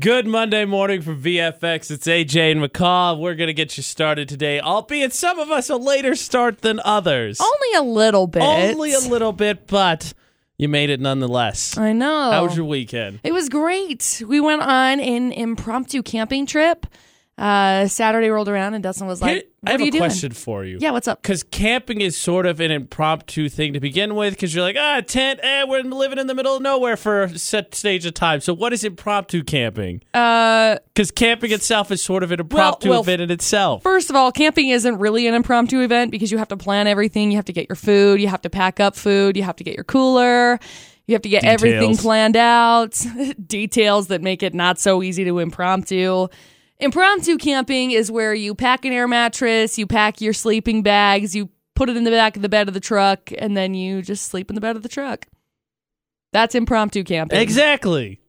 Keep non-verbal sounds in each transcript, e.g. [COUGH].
Good Monday morning from VFX. It's AJ and McCall. We're going to get you started today, albeit some of us a later start than others. Only a little bit. Only a little bit, but you made it nonetheless. I know. How was your weekend? It was great. We went on an impromptu camping trip. Uh, Saturday rolled around and Dustin was like, "What I have a doing?" question for you. Yeah, what's up? Because camping is sort of an impromptu thing to begin with, because you're like, ah, tent, eh, we're living in the middle of nowhere for a set stage of time. So, what is impromptu camping? Uh, Because camping itself is sort of an impromptu well, event in itself. first of all, camping isn't really an impromptu event because you have to plan everything. You have to get your food. You have to pack up food. You have to get your cooler. You have to get everything planned out. [LAUGHS] Details that make it not so easy to impromptu. Impromptu camping is where you pack an air mattress, you pack your sleeping bags, you put it in the back of the bed of the truck, and then you just sleep in the bed of the truck. That's impromptu camping. Exactly.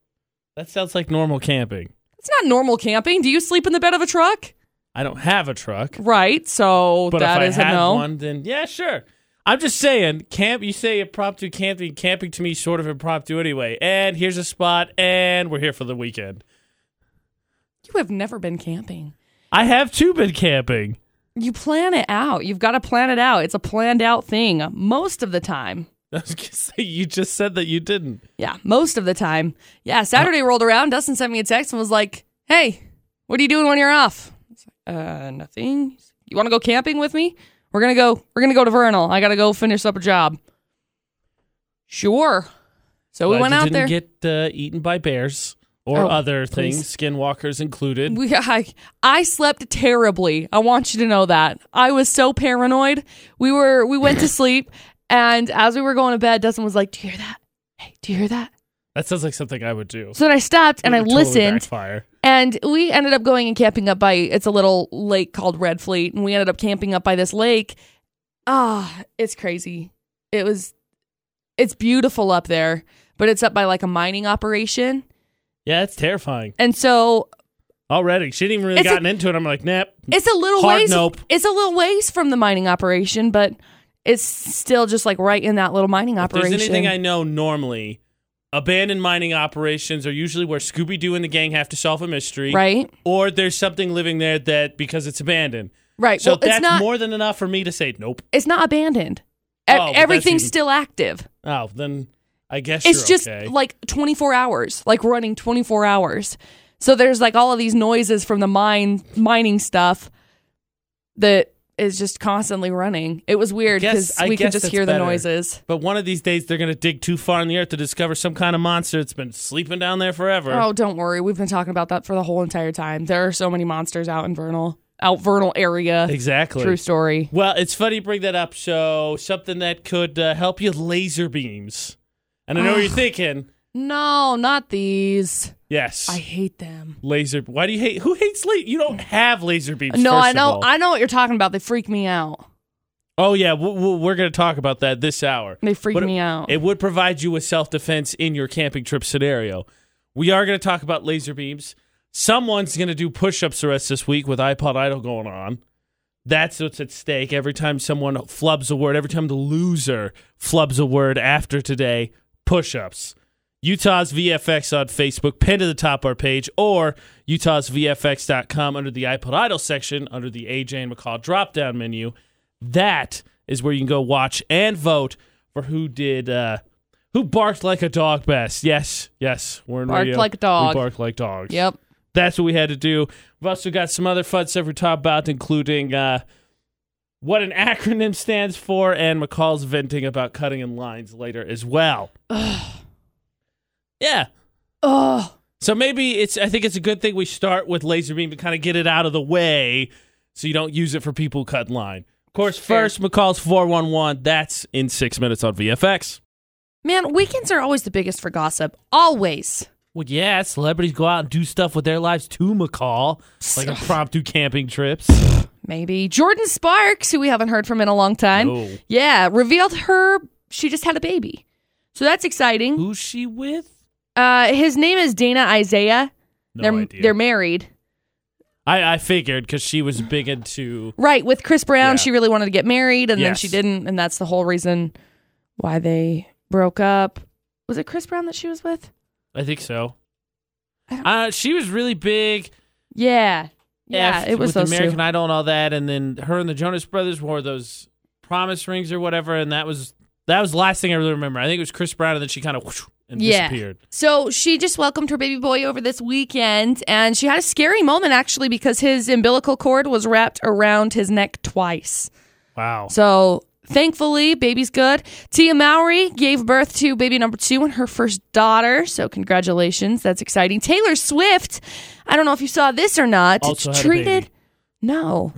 That sounds like normal camping. It's not normal camping. Do you sleep in the bed of a truck? I don't have a truck, Right. So but that if I is a no. one, then yeah, sure. I'm just saying, camp. You say impromptu camping. Camping to me sort of impromptu anyway. And here's a spot, and we're here for the weekend. You have never been camping. I have too been camping. You plan it out. You've got to plan it out. It's a planned out thing most of the time. [LAUGHS] I was gonna say you just said that you didn't. Yeah, most of the time. Yeah, Saturday rolled around. Dustin sent me a text and was like, "Hey, what are you doing when you're off?" I was like, "Uh, nothing. You want to go camping with me? We're gonna go. We're gonna go to Vernal. I gotta go finish up a job." Sure. So we went out didn't there. Get uh, eaten by bears or Oh, other please. things, skinwalkers included. We, I, I slept terribly. I want you to know that. I was so paranoid. We were we went to [CLEARS THROAT] sleep, and as we were going to bed, Dustin was like, "Do you hear that? Hey, do you hear that?" that sounds like something I would do. So then I stopped and I totally listened, backfire. and we ended up going and camping up by it's a little lake called Red Fleet, and we ended up camping up by this lake. Ah, it's crazy. It was, it's beautiful up there, but it's up by like a mining operation, Yeah, it's terrifying and so already. She didn't even really It's a- gotten into it. I'm like, nah. It's a little Hard ways. nope. It's a little ways from the mining operation, but it's still just like right in that little mining If operation. there's anything I know normally, abandoned mining operations are usually where Scooby Doo and the gang have to solve a mystery. right, Or there's something living there that because it's abandoned. right. So well, that's it's not. more than enough for me to say nope. it's not abandoned. E- Oh, but that's Everything's even- still active. Oh, then I guess It's just okay. like 24 hours, like running 24 hours. So there's like all of these noises from the mine mining stuff that is just constantly running. It was weird because we could just hear the noises. But one of these days they're gonna dig too far in the earth to discover some kind of monster that's been sleeping down there forever. Oh, don't worry. We've been talking about that for the whole entire time. There are so many monsters out in Vernal, out Vernal area. exactly. True story. Well, it's funny you bring that up. So something that could uh, help you laser beams. And I know what you're thinking. No, not these. Yes. I hate them. laser. Why do you hate? Who hates laser? You don't have laser beams. No, I know. I know what you're talking about. They freak me out. oh yeah, we we're going to talk about that this hour. They freak But it- me out. It would provide you with self defense in your camping trip scenario. We are going to talk about laser beams. Someone's going to do push ups the rest this week with iPod Idol going on. That's what's at stake. Every time someone flubs a word, every time the loser flubs a word after today, push ups. Utah's VFX on Facebook, pinned to the top of our page, or utahsvfx.com under the iPod Idol section under the AJ and McCall drop down menu. That is where you can go watch and vote for who did uh who barked like a dog best. Yes, yes, we're in Barked radio. like a dog. We bark like dogs. yep. That's what we had to do. We've also got some other fun stuff we talked about, including uh, what an acronym stands for, and McCall's venting about cutting in lines later as well. yeah. Oh, So maybe it's. I think it's a good thing we start with laser beam to kind of get it out of the way, so you don't use it for people who cut in line. Of course, Fair. first McCall's four one one. That's in six minutes on VFX. man, weekends are always the biggest for gossip. Always. Well, yeah, celebrities go out and do stuff with their lives too, McCall, like impromptu camping trips. Maybe Jordin Sparks, who we haven't heard from in a long time. No. Yeah, revealed her she just had a baby. So that's exciting. Who's she with? Uh, his name is Dana Isaiah. No they're idea. they're married. I, I figured because she was big into. Right, with Chris Brown, Yeah. she really wanted to get married and then she didn't, and that's the whole reason why they broke up. Was it Chris Brown that she was with? I think so. Uh, she was really big. Yeah. Yeah, F it was with American two. Idol and all that, and then her and the Jonas Brothers wore those promise rings or whatever, and that was that was the last thing I really remember. I think it was Chris Brown, and then she kind of whoosh and Yeah. disappeared. So she just welcomed her baby boy over this weekend, and she had a scary moment actually because his umbilical cord was wrapped around his neck twice. Wow. So thankfully, baby's good. Tia Mowry gave birth to baby number two and her first daughter. So congratulations, that's exciting. Taylor Swift, I don't know if you saw this or not, Also treated. No.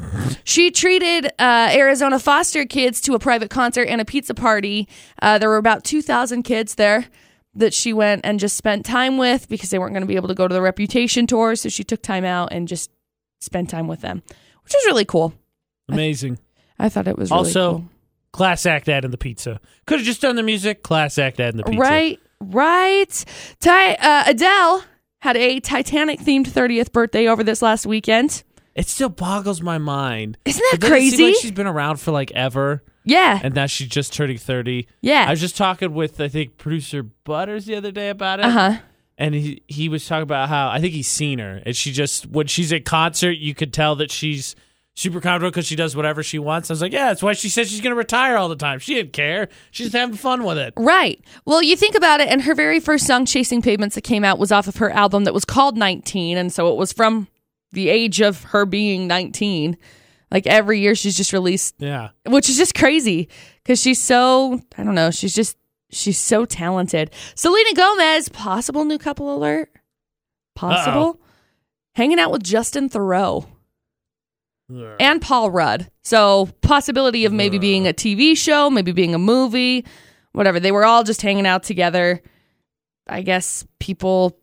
She treated uh, Arizona foster kids to a private concert and a pizza party. Uh, there were about 2,000 kids there that she went and just spent time with because they weren't going to be able to go to the Reputation tour. So she took time out and just spent time with them, which was really cool. Amazing. I thought it was really also, cool. Class act adding the pizza. Could have just done the music. Class act adding the pizza. Right, right. Ty, uh, Adele had a Titanic themed 30th birthday over this last weekend. It still boggles my mind. Isn't that But doesn't seem crazy? like she's been around for like ever, Yeah, and now she's just turning thirty. yeah. I was just talking with I think producer Butters the other day about it. Uh huh. and he he was talking about how I think he's seen her, and she just when she's at concert, you could tell that she's super comfortable because she does whatever she wants. I was like, yeah, that's why she said she's gonna retire all the time. She didn't care. She's just having fun with it. Right. Well, you think about it, and her very first song, Chasing Pavements, that came out was off of her album that was called 19. And so it was from the age of her being 19. Like every year she's just released, Yeah, which is just crazy because she's so, I don't know, she's just, she's so talented. Selena Gomez, possible new couple alert. Possible. Hanging out with Justin Theroux and Paul Rudd. So possibility of maybe being a TV show, maybe being a movie, whatever. They were all just hanging out together. I guess people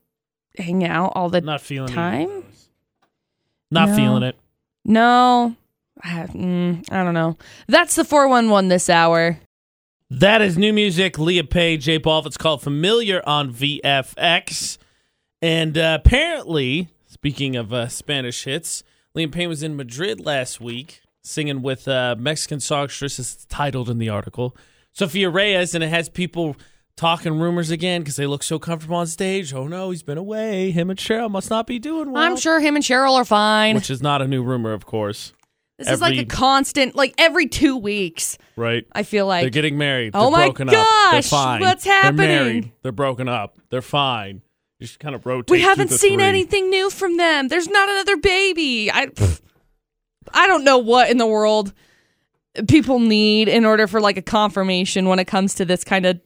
hang out all the not feeling time? Not No. feeling it. no. I, mm, I don't know. That's the 411 this hour. That is new music. Liam Payne, J Paul. It's called Familiar on VFX. And uh, apparently, speaking of uh, Spanish hits, Liam Payne was in Madrid last week singing with uh, Mexican songstress, It's titled in the article, Sofia Reyes, and it has people talking rumors again because they look so comfortable on stage. Oh no, he's been away. Him and Cheryl must not be doing well. I'm sure him and Cheryl are fine. Which is not a new rumor, of course, this is like a constant, like every two weeks, right? I feel like. They're getting married. Oh They're my broken up. They're gosh, fine. what's happening? They're married. They're broken up. They're fine. Just kind of rotate. we haven't seen three. anything new from them. There's not another baby. I I don't know what in the world people need in order for like a confirmation when it comes to this kind of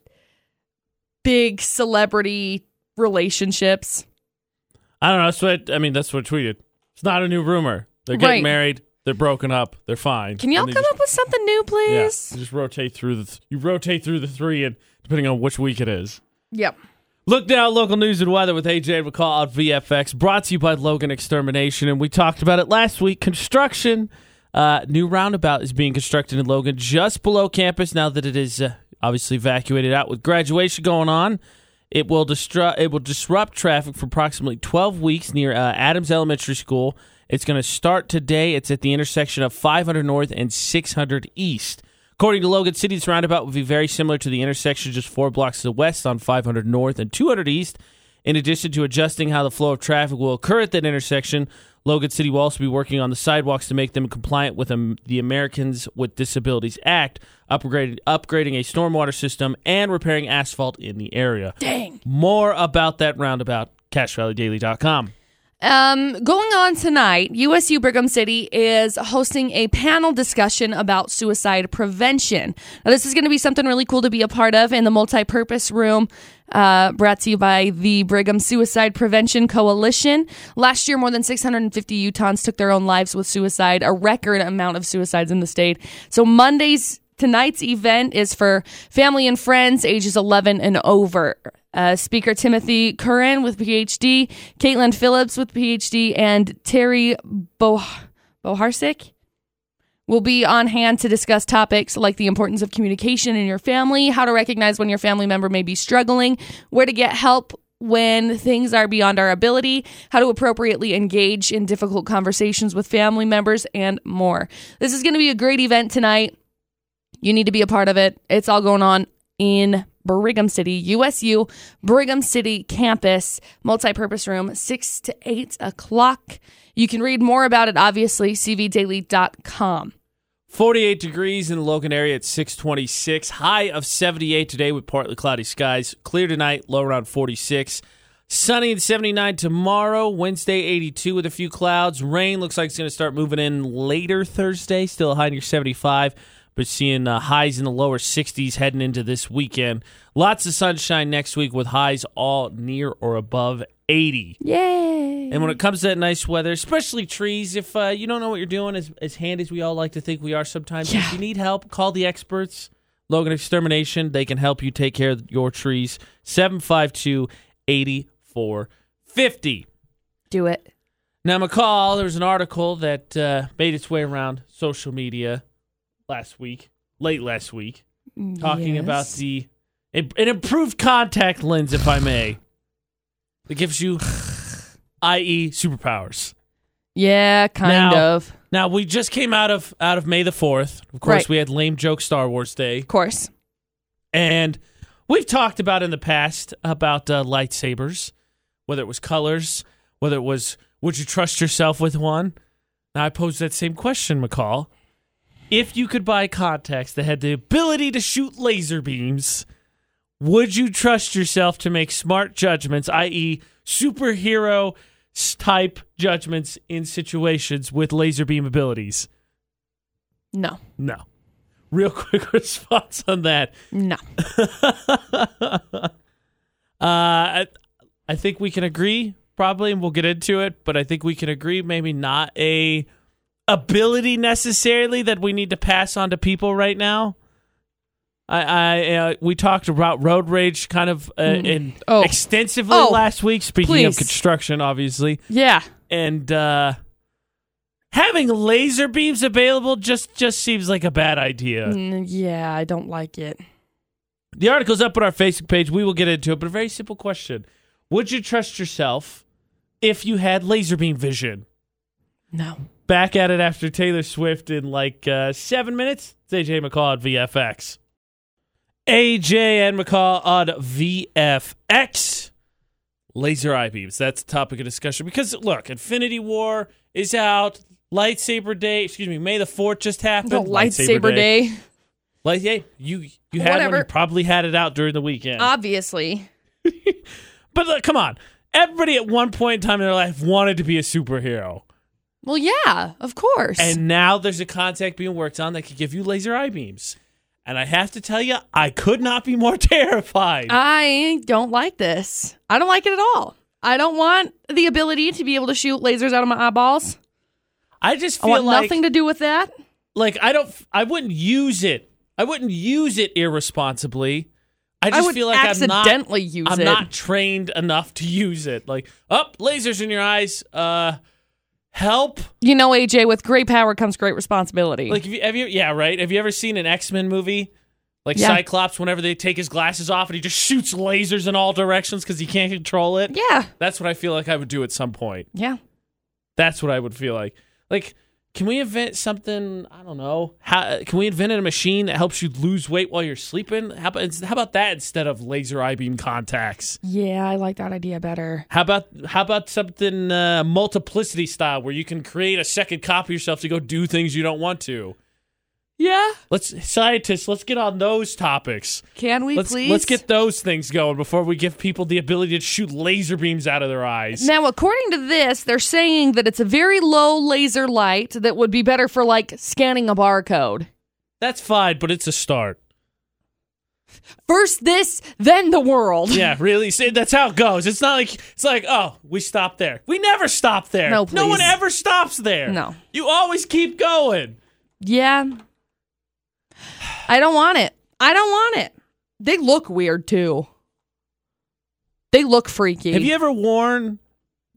big celebrity relationships. I don't know. That's what I mean. That's what I tweeted. It's not a new rumor. They're getting Right. married. They're broken up. They're fine. Can y'all come just- up with something new, Yeah, please? you just rotate through the. Th- you rotate through the three, and depending on which week it is. Yep. Look now, local news and weather with AJ McCall on VFX, brought to you by Logan Extermination, and we talked about it last week. Construction, uh, new roundabout is being constructed in Logan, just below campus. Now that it is uh, obviously evacuated out with graduation going on, it will distru- it will disrupt traffic for approximately 12 weeks near uh, Adams Elementary School. It's going to start today. It's at the intersection of 500 North and 600 East. According to Logan City, this roundabout would be very similar to the intersection just four blocks to the west on 500 North and 200 East. In addition to adjusting how the flow of traffic will occur at that intersection, Logan City will also be working on the sidewalks to make them compliant with the Americans with Disabilities Act, upgrading, upgrading a stormwater system, and repairing asphalt in the area. Dang. More about that roundabout, CacheValleyDaily.com. Um, going on tonight, USU Brigham City is hosting a panel discussion about suicide prevention. Now, this is going to be something really cool to be a part of in the multi-purpose room. Uh, brought to you by the Brigham Suicide Prevention Coalition. Last year, more than 650 Utahns took their own lives with suicide, a record amount of suicides in the state. So Monday's tonight's event is for family and friends ages 11 and over. Uh, speaker Timothy Curran with PhD, Caitlin Phillips with PhD, and Terry Bo- Boharsik will be on hand to discuss topics like the importance of communication in your family, how to recognize when your family member may be struggling, where to get help when things are beyond our ability, how to appropriately engage in difficult conversations with family members, and more. This is going to be a great event tonight. You need to be a part of it. It's all going on in Brigham City, USU, Brigham City campus, multi-purpose room, 6 to 8 o'clock. You can read more about it, obviously, cvdaily.com. 48 degrees in the Logan area at 626. High of 78 today with partly cloudy skies. Clear tonight, low around 46. Sunny and 79 tomorrow. Wednesday, 82 with a few clouds. Rain looks like it's going to start moving in later Thursday. Still high near 75, but seeing uh, highs in the lower 60s heading into this weekend. Lots of sunshine next week with highs all near or above 80. Yay! And when it comes to that nice weather, especially trees, if uh, you don't know what you're doing, as, as handy as we all like to think we are sometimes, if you need help, call the experts. Logan Extermination, they can help you take care of your trees. 752 8450. Do it. Now, McCall, there was an article that uh, made its way around social media last week, late last week, talking Yes. about the an improved contact lens, if I may, that gives you, [SIGHS] i.e., superpowers. Yeah, kind Now- of. Now we just came out of out of May the fourth. Of course, Right. we had lame joke Star Wars Day, Of course. and we've talked about in the past about uh, lightsabers, whether it was colors, whether it was would you trust yourself with one. Now I pose that same question, McCall. If you could buy contacts that had the ability to shoot laser beams, would you trust yourself to make smart judgments, i.e., superhero type judgments in situations with laser beam abilities? No. No. Real [LAUGHS] quick response on that. No. [LAUGHS] Uh, I, I think we can agree, probably, and we'll get into it. But I think we can agree, maybe not a ability necessarily that we need to pass on to people right now. I, I uh, we talked about road rage kind of uh, in Oh. extensively Oh, last week. Speaking of construction, obviously, Yeah. and uh, having laser beams available just just seems like a bad idea. Mm, yeah, I don't like it. The article's up on our Facebook page. We will get into it, but a very simple question. Would you trust yourself if you had laser beam vision? No. Back at it after Taylor Swift in like uh, seven minutes. It's AJ McCall at VFX. AJ and McCall on VFX. Laser eye beams. That's the topic of discussion. Because look, Infinity War is out. Lightsaber Day, excuse me, May the 4th just happened. The lightsaber day. Like, hey, you you had one. You probably had it out during the weekend. Obviously. [LAUGHS] but look, come on, everybody at one point in time in their life wanted to be a superhero, Well, yeah, of course. and now there's a contact being worked on that could give you laser eye beams. And I have to tell you, I could not be more [LAUGHS] terrified. I don't like this. I don't like it at all. I don't want the ability to be able to shoot lasers out of my eyeballs. I just I feel want like nothing to do with that. like I don't, I wouldn't use it. I wouldn't use it irresponsibly. I I just would feel like I'm not. accidentally use I'm it. not trained enough to use it. Like, up, lasers in your eyes. Uh, help. You know, AJ, with great power comes great responsibility. Like, have you, have you? Yeah, right. Have you ever seen an X Men movie? Like Yeah. Cyclops, whenever they take his glasses off and he just shoots lasers in all directions because he can't control it. yeah, That's what I feel like I would do at some point. yeah. That's what I would feel like. Like, can we invent something? I don't know. How can we invent a machine that helps you lose weight while you're sleeping? How about how about that instead of laser eye beam contacts? Yeah, I like that idea better. How about how about something uh, multiplicity style where you can create a second copy of yourself to go do things you don't want to? Yeah. Let's scientists. Let's get on those topics. Can we Let's please? let's get those things going before we give people the ability to shoot laser beams out of their eyes. Now, according to this, they're saying that it's a very low laser light that would be better for like scanning a barcode. That's fine, but it's a start. First this, then the world. Yeah, [LAUGHS] really. See, that's how it goes. It's not like it's like oh, we stop there. We never stop there. No, no one please. ever stops there. No. you always keep going. Yeah. I don't want it. I don't want it. They look weird too. They look freaky. Have you ever worn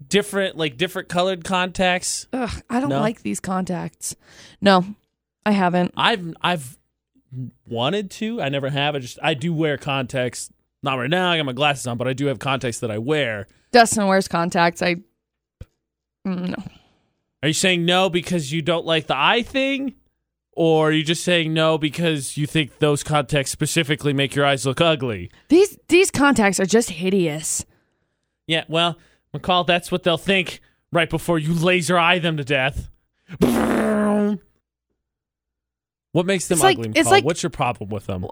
different like different colored contacts? Ugh, I don't No? like these contacts. No, I haven't. I've I've wanted to. I never have. I just I do wear contacts. Not right now. I got my glasses on, but I do have contacts that I wear. Dustin wears contacts. I Mm, no. Are you saying no because you don't like the eye thing, or are you just saying no because you think those contacts specifically make your eyes look ugly? These these contacts are just hideous. Yeah, well, McCall, that's what they'll think right before you laser eye them to death. [LAUGHS] What makes them It's like- ugly, McCall? it's like- What's your problem with them?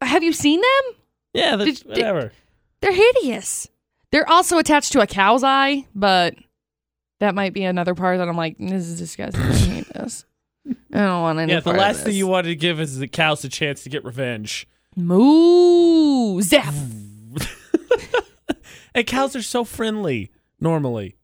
Have you seen them? Yeah, that's did- whatever. They're hideous. They're also attached to a cow's eye, but that might be another part that I'm like, this is disgusting. I hate this. I don't want any yeah, the part of last thing you wanted to give is the cows a chance to get revenge. Moo zap. [LAUGHS] And cows are so friendly normally.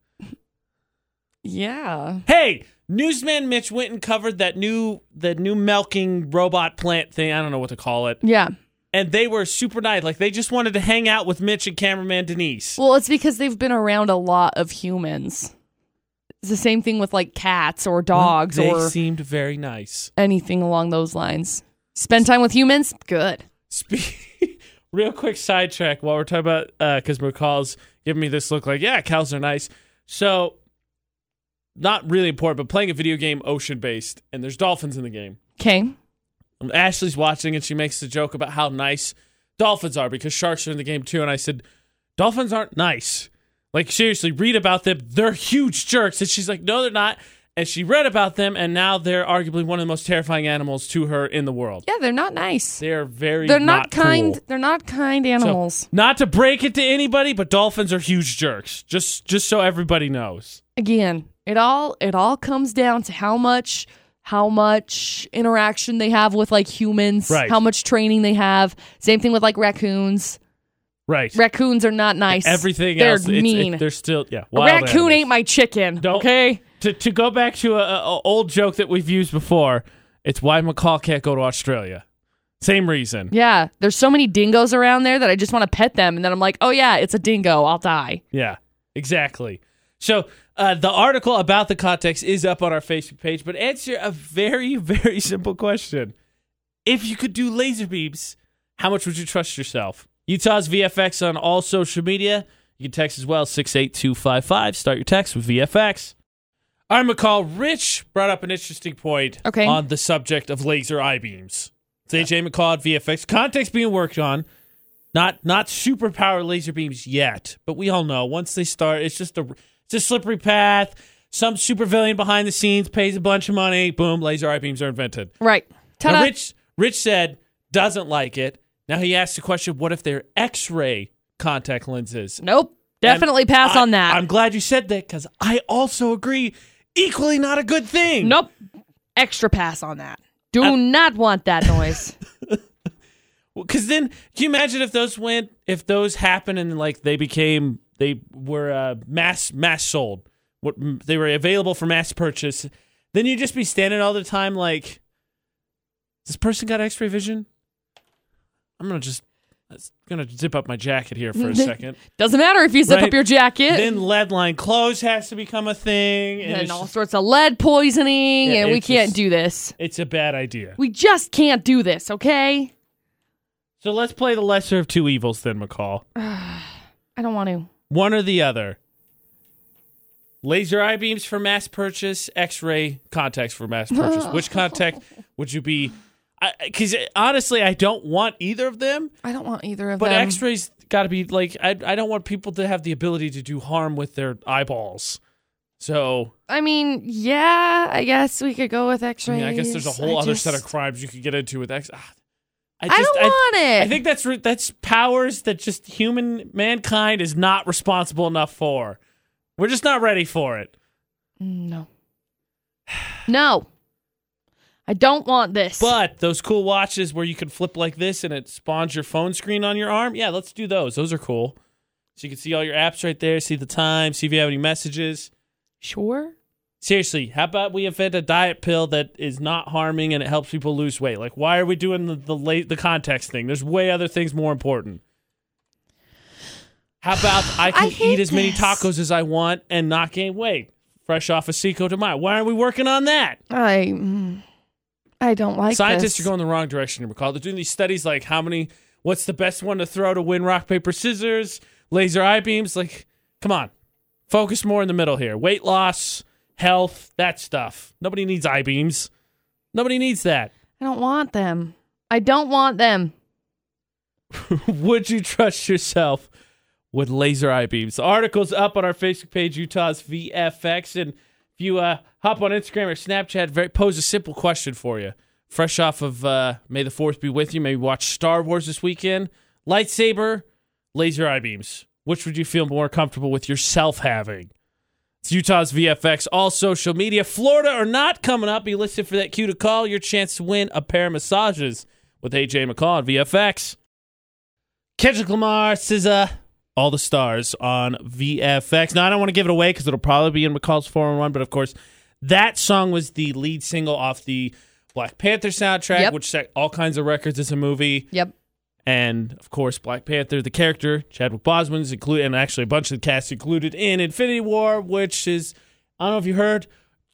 Yeah. Hey, newsman Mitch went and covered that new the new milking robot plant thing. I don't know what to call it. Yeah. And they were super nice. Like they just wanted to hang out with Mitch and cameraman Denise. Well, it's because they've been around a lot of humans. It's the same thing with like cats or dogs they or seemed very nice. anything along those lines. Spend time with humans? Good. Spe- [LAUGHS] Real quick sidetrack while we're talking about uh, because McCall's giving me this look like yeah cows are nice. So not really important, but playing a video game ocean based and there's dolphins in the game. Okay. And Ashley's watching and she makes a joke about how nice dolphins are because sharks are in the game too. And I said, Dolphins aren't nice. Like, seriously, read about them. They're huge jerks. And she's like, No, they're not. And she read about them, and now they're arguably one of the most terrifying animals to her in the world. Yeah, they're not nice. They're very They're not, cool. kind. They're not kind So, animals. not to break it to anybody, but dolphins are huge jerks. Just just so everybody knows. Again, it all it all comes down to how much how much interaction they have with like humans, Right. how much training they have. Same thing with like raccoons. Right. Raccoons are not nice. Everything they're else, it's- mean. it- they're still yeah. a wild raccoon animals. ain't my chicken. Don't- Okay. to to go back to a, a old joke that we've used before, it's why McCall can't go to Australia. Same reason. Yeah, there's so many dingoes around there that I just want to pet them, and then I'm like, oh yeah, it's a dingo. I'll die. Yeah, exactly. So uh, the article about the context is up on our Facebook page, but answer a very [LAUGHS] very simple question: If you could do laser beams, how much would you trust yourself? Utah's VFX on all social media. You can text as well six eight two five five. Start your text with VFX. I'm McCall. Rich brought up an interesting point Okay. on the subject of laser eye beams. It's AJ McCall at VFX. Context being worked on. Not not superpower laser beams yet, but we all know once they start, it's just a it's a slippery path. Some supervillain behind the scenes pays a bunch of money. Boom, laser eye beams are invented. Right. Rich Rich said doesn't like it. Now he asked the question: What if they're X-ray contact lenses? Nope. Definitely pass I- on that. I'm glad you said that because I also agree. Equally not a good thing. nope. Extra pass on that. Do not want that noise. [LAUGHS] Because then, can you imagine if those went, if those happened and like they became, they were uh, mass mass sold, what they were available for mass purchase, then you'd just be standing all the time like, this person got X-ray vision. I'm gonna just, I'm gonna zip up my jacket here for a [LAUGHS] second. Doesn't matter if you zip Right. up your jacket. then lead line clothes has to become a thing, and, and all just- sorts of lead poisoning, Yeah, and we can't just- do this. it's a bad idea. We just can't do this, okay? So let's play the lesser of two evils, then McCall. [SIGHS] I don't want to. One or the other. Laser eye beams for mass purchase, X-ray contacts for mass purchase. [LAUGHS] Which contact would you be? Because honestly, I don't want either of them. I don't want either of But them. But X-rays got to be like I. I don't want people to have the ability to do harm with their eyeballs. So I mean, yeah, I guess we could go with X-rays. mean, I guess there's a whole I other just- set of crimes you could get into with X. ah, I I just don't want it. I think that's that's powers that just human mankind is not responsible enough for. We're just not ready for it. no, [SIGHS] no, I don't want this. But those cool watches where you can flip like this and it spawns your phone screen on your arm, yeah, let's do those. Those are cool. So you can see all your apps right there, see the time, see if you have any messages. sure. Seriously, how about we invent a diet pill that is not harming and it helps people lose weight? Like, why are we doing the the, late, the context thing? There's way other things more important. How about [SIGHS] I can hate eat as many this. tacos as I want and not gain weight? Fresh off a Cinco de Mayo. Why aren't we working on that? I, mm, I don't like Scientists this. are going the wrong direction. You recall they're doing these studies like how many, what's the best one to throw to win rock paper scissors, laser eye beams. Like, come on, focus more in the middle here. Weight loss, health, that stuff. Nobody needs eye beams. Nobody needs that. I don't want them. I don't want them. [LAUGHS] Would you trust yourself with laser eye beams? The article's up on our Facebook page, Utah's VFX. And you uh, hop on Instagram or Snapchat, very, pose a simple question for you. Fresh off of uh, May the 4th be with you. Maybe watch Star Wars this weekend. Lightsaber, laser eye beams. Which would you feel more comfortable with yourself having? It's Utah's VFX, all social media. Florida or not coming up. Be listed for that cue to call. Your chance to win a pair of massages with AJ McCall on VFX. Kendrick Lamar, SZA, all the stars on VFX. Now, I don't want to give it away because it'll probably be in McCall's 411, but of course, that song was the lead single off the Black Panther soundtrack, Yep. which set all kinds of records as a movie. Yep. And of course, Black Panther, the character, Chadwick Boseman's included, and actually a bunch of the cast included in Infinity War, which is, I don't know if you heard,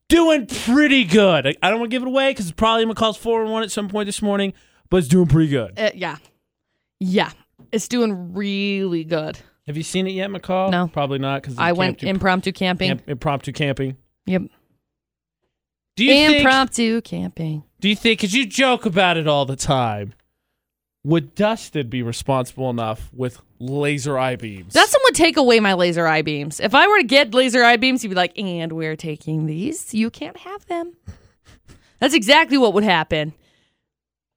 doing pretty good. I, don't want to give it away because it's probably in McCall's 411 at some point this morning, but it's doing pretty good. Uh, yeah. Yeah. It's doing really good. Have you seen it yet, McCall? No. Probably not because I went impromptu camping. Camp- impromptu camping. Yep. Do you think? Impromptu camping. Do you think? Because you joke about it all the time. Would Dustin be responsible enough with laser eye beams? Dustin would take away my laser eye beams. If I were to get laser eye beams, he'd be like, and we're taking these. You can't have them. [LAUGHS] That's exactly what would happen.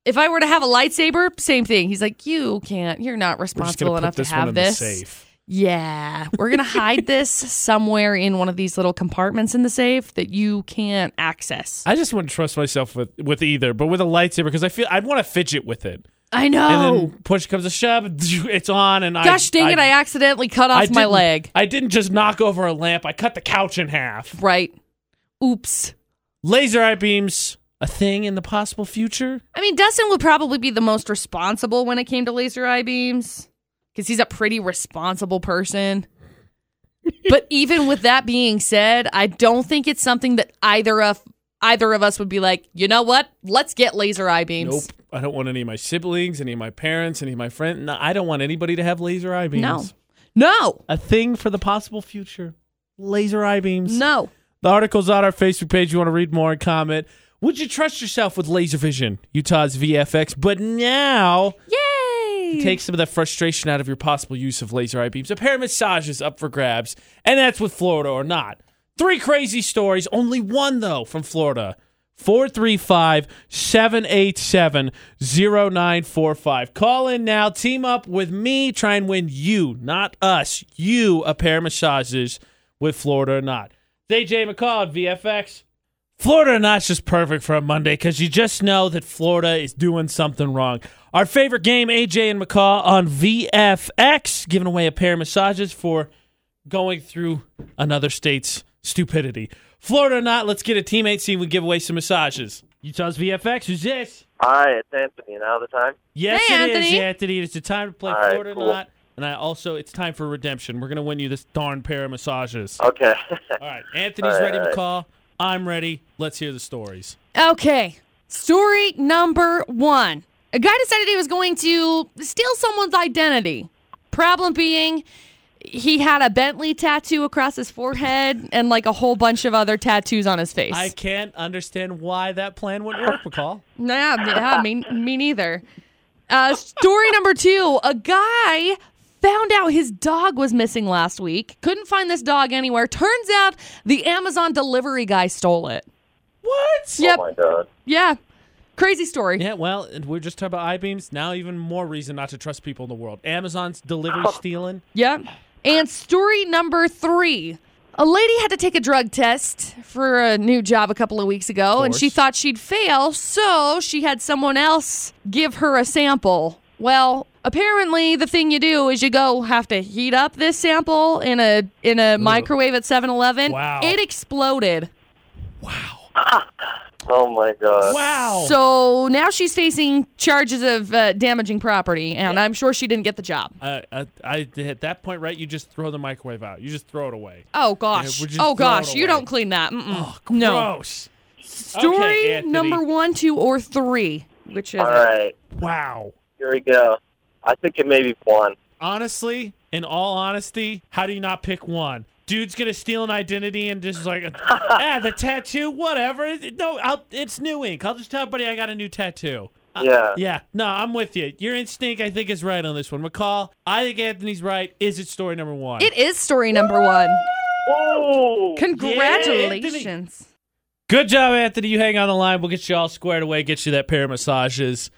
If I were to have a lightsaber, same thing. He's like, you can't. You're not responsible enough to have this. safe. Yeah, we're gonna [LAUGHS] hide this somewhere in one of these little compartments in the safe that you can't access. I just wouldn't trust myself with with either, but with a lightsaber because I feel I'd want to fidget with it, I know. and then push comes a shove, [LAUGHS] it's on, and. Gosh I, dang it! I accidentally cut off my leg. I didn't just knock over a lamp; I cut the couch in half. Right. Oops. Laser eye beams, a thing in the possible future. I mean, Dustin would probably be the most responsible when it came to laser eye beams because he's a pretty responsible person. but [LAUGHS] even with that being said, I don't think it's something that either of either of us would be like, you know what? Let's get laser eye beams. Nope. I don't want any of my siblings, any of my parents, any of my friends. No, I don't want anybody to have laser eye beams. No. No. A thing for the possible future. Laser eye beams. No. The article's on our Facebook page. You want to read more and comment. Would you trust yourself with laser vision? Utah's VFX. But now, Yay! take some of that frustration out of your possible use of laser eye beams. A pair of massages up for grabs. And that's with Florida or not. Three crazy stories. Only one, though, from Florida. 435 787 0945. Call in now. Team up with me. Try and win you, not us, you a pair of massages with Florida or not. It's AJ McCall at VFX. Florida or not's just perfect for a Monday because you just know that Florida is doing something wrong. Our favorite game, AJ and McCall on VFX, giving away a pair of massages for going through another state's stupidity. Florida or not, let's get a teammate see if we give away some massages. Utah's VFX, who's this? Hi, it's Anthony. Now the time. Yes, Hey, it is, Anthony. Anthony. It's the time to play All right, Florida or cool. not. And I also, it's time for redemption. We're going to win you this darn pair of massages. Okay. [LAUGHS] All right, Anthony's All right, ready, all right. McCall. I'm ready. Let's hear the stories. Okay. Story number one. A guy decided he was going to steal someone's identity. Problem being, he had a Bentley tattoo across his forehead and like a whole bunch of other tattoos on his face. I can't understand why that plan wouldn't work, McCall. Yeah, yeah, me, me neither. Uh, story number two: A guy found out his dog was missing last week. Couldn't find this dog anywhere. Turns out the Amazon delivery guy stole it. What? Oh yep. Oh my god. Yeah. Crazy story. Yeah, well, and we're just talking about eye beams. Now, even more reason not to trust people in the world. Amazon's delivery oh. stealing. Yep. And story number three. A lady had to take a drug test for a new job a couple of weeks ago, and she thought she'd fail, so she had someone else give her a sample. Well, apparently the thing you do is you go have to heat up this sample in a in a microwave at 7-Eleven. Wow. It exploded. Wow. Oh my god. Wow. So now she's facing charges of uh, damaging property, and I'm sure she didn't get the job. uh, I, I, at that point, right, you just throw the microwave out. You just throw it away. Oh gosh. Yeah, oh gosh, you don't clean that. Mm-mm. Oh, no. gross. Story Okay, number one, two, or three. Which is All right. Wow. Here we go. I think it may be one. Honestly, in all honesty, how do you not pick one? dude's gonna steal an identity and just like, [LAUGHS] ah, the tattoo, whatever. No, I'll, it's new ink. I'll just tell everybody I got a new tattoo. Yeah. Yeah, no, I'm with you. Your instinct, I think, is right on this one. McCall, I think Anthony's right. Is it story number one? It is story number one. Whoa. Congratulations. Good job, Anthony. You hang on the line. We'll get you all squared away, get you that pair of massages.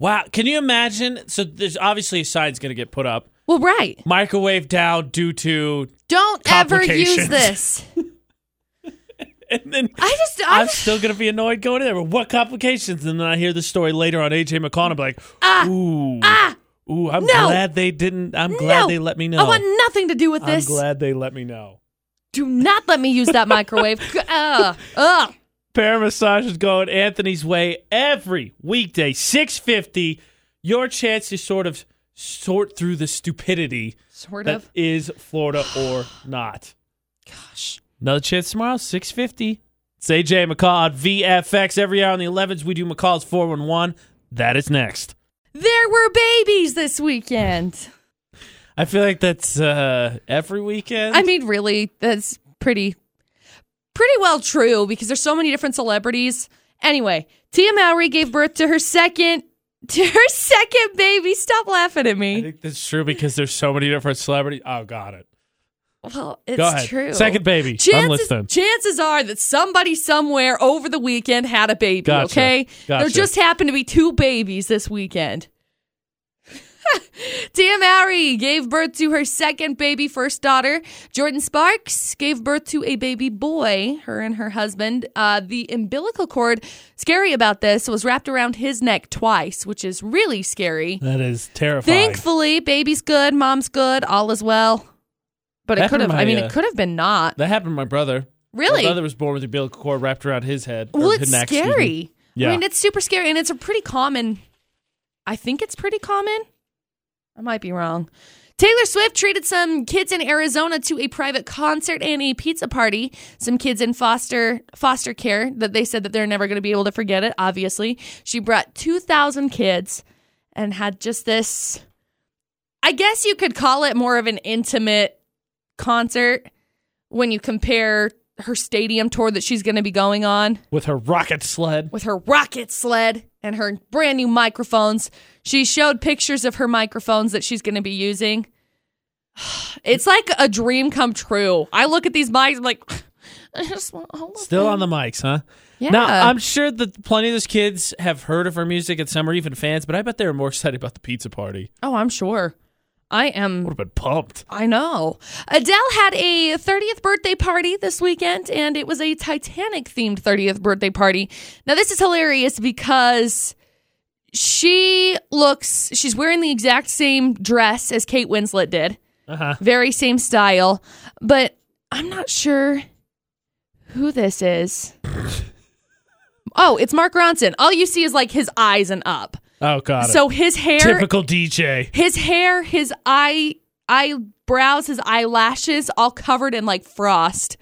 Wow. Can you imagine? So there's obviously a sign's going to get put up. Well, right. Microwave down due to. Don't ever use this. [LAUGHS] And then I just, I I'm still going to be annoyed going in there. But what complications? And then I hear the story later on AJ and like, Ah. ooh. ah, Ooh, I'm No. glad they didn't. I'm glad no. they let me know. I want nothing to do with this. I'm glad they let me know. Do not let me use that microwave. [LAUGHS] Ugh. Ugh. Pair massage is going Anthony's way every weekday, 650. Your chance to sort of sort through the stupidity Sort that of. is Florida or not. Gosh. Another chance tomorrow, 650. It's AJ McCall on VFX. Every hour on the 11s, we do McCall's 411. That is next. There were babies this weekend. I feel like that's uh, every weekend. I mean, really, that's pretty, pretty well true because there's so many different celebrities. Anyway, Tia Mowry gave birth to her second, [LAUGHS] to her second baby. Stop laughing at I me. think that's true because there's so many different celebrities. Oh, got it. Well, it's true. Second baby. I'm Chances, listening. chances are that somebody somewhere over the weekend had a baby, Gotcha. okay? Gotcha. There just happened to be two babies this weekend. [LAUGHS] Tia Mowry gave birth to her second baby, first daughter. Jordin Sparks gave birth to a baby boy, her and her husband. Uh, the umbilical cord, scary about this, was wrapped around his neck twice, which is really scary. That is terrifying. Thankfully, baby's good, mom's good, all is well. But it could have, I mean, uh, it could have been not. That happened to my brother. Really? My brother was born with the umbilical cord wrapped around his head. Well, it's neck, scary. Yeah. I mean, it's super scary, and it's a pretty common. I think it's pretty common. I might be wrong. Taylor Swift treated some kids in Arizona to a private concert and a pizza party. Some kids in foster foster care that they said that they're never going to be able to forget it. Obviously, she brought two thousand kids and had just this. I guess you could call it more of an intimate concert when you compare her stadium tour that she's going to be going on with her rocket sled. with her rocket sled and her brand new microphones. She showed pictures of her microphones that she's going to be using. [SIGHS] It's like a dream come true. I look at these mics, I'm like, [SIGHS] I just want all of Still them. on the mics, huh? Yeah. Now, I'm sure that plenty of those kids have heard of her music and some are even fans, but I bet they were more excited about the pizza party. oh, I'm sure. I am. Would have been pumped. I know. Adele had a 30th birthday party this weekend, and it was a Titanic themed 30th birthday party. Now, this is hilarious because she looks, she's wearing the exact same dress as Kate Winslet did. Uh-huh. very same style, but I'm not sure who this is. [LAUGHS] oh, it's Mark Ronson. All you see is like his eyes and up. Oh, it. So his hair, Typical DJ. his hair, his eye, eyebrows, his eyelashes, all covered in like frost,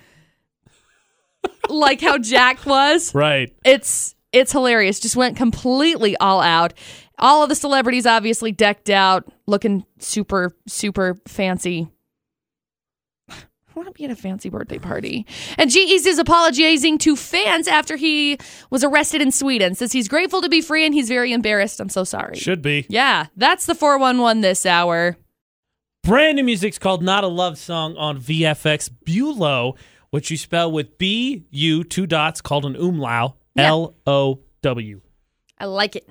[LAUGHS] like how Jack was. Right. It's it's hilarious. Just went completely all out. All of the celebrities obviously decked out, looking super super fancy. I want to be at a fancy birthday party. And G-Eazy is apologizing to fans after he was arrested in Sweden. Says he's grateful to be free and he's very embarrassed. I'm so sorry. Should be. Yeah, that's the 411 this hour. Brand new music's called Not a Love Song on VFX Bülow, which you spell with B U two dots called an umlau. Yeah. L O W. I like it.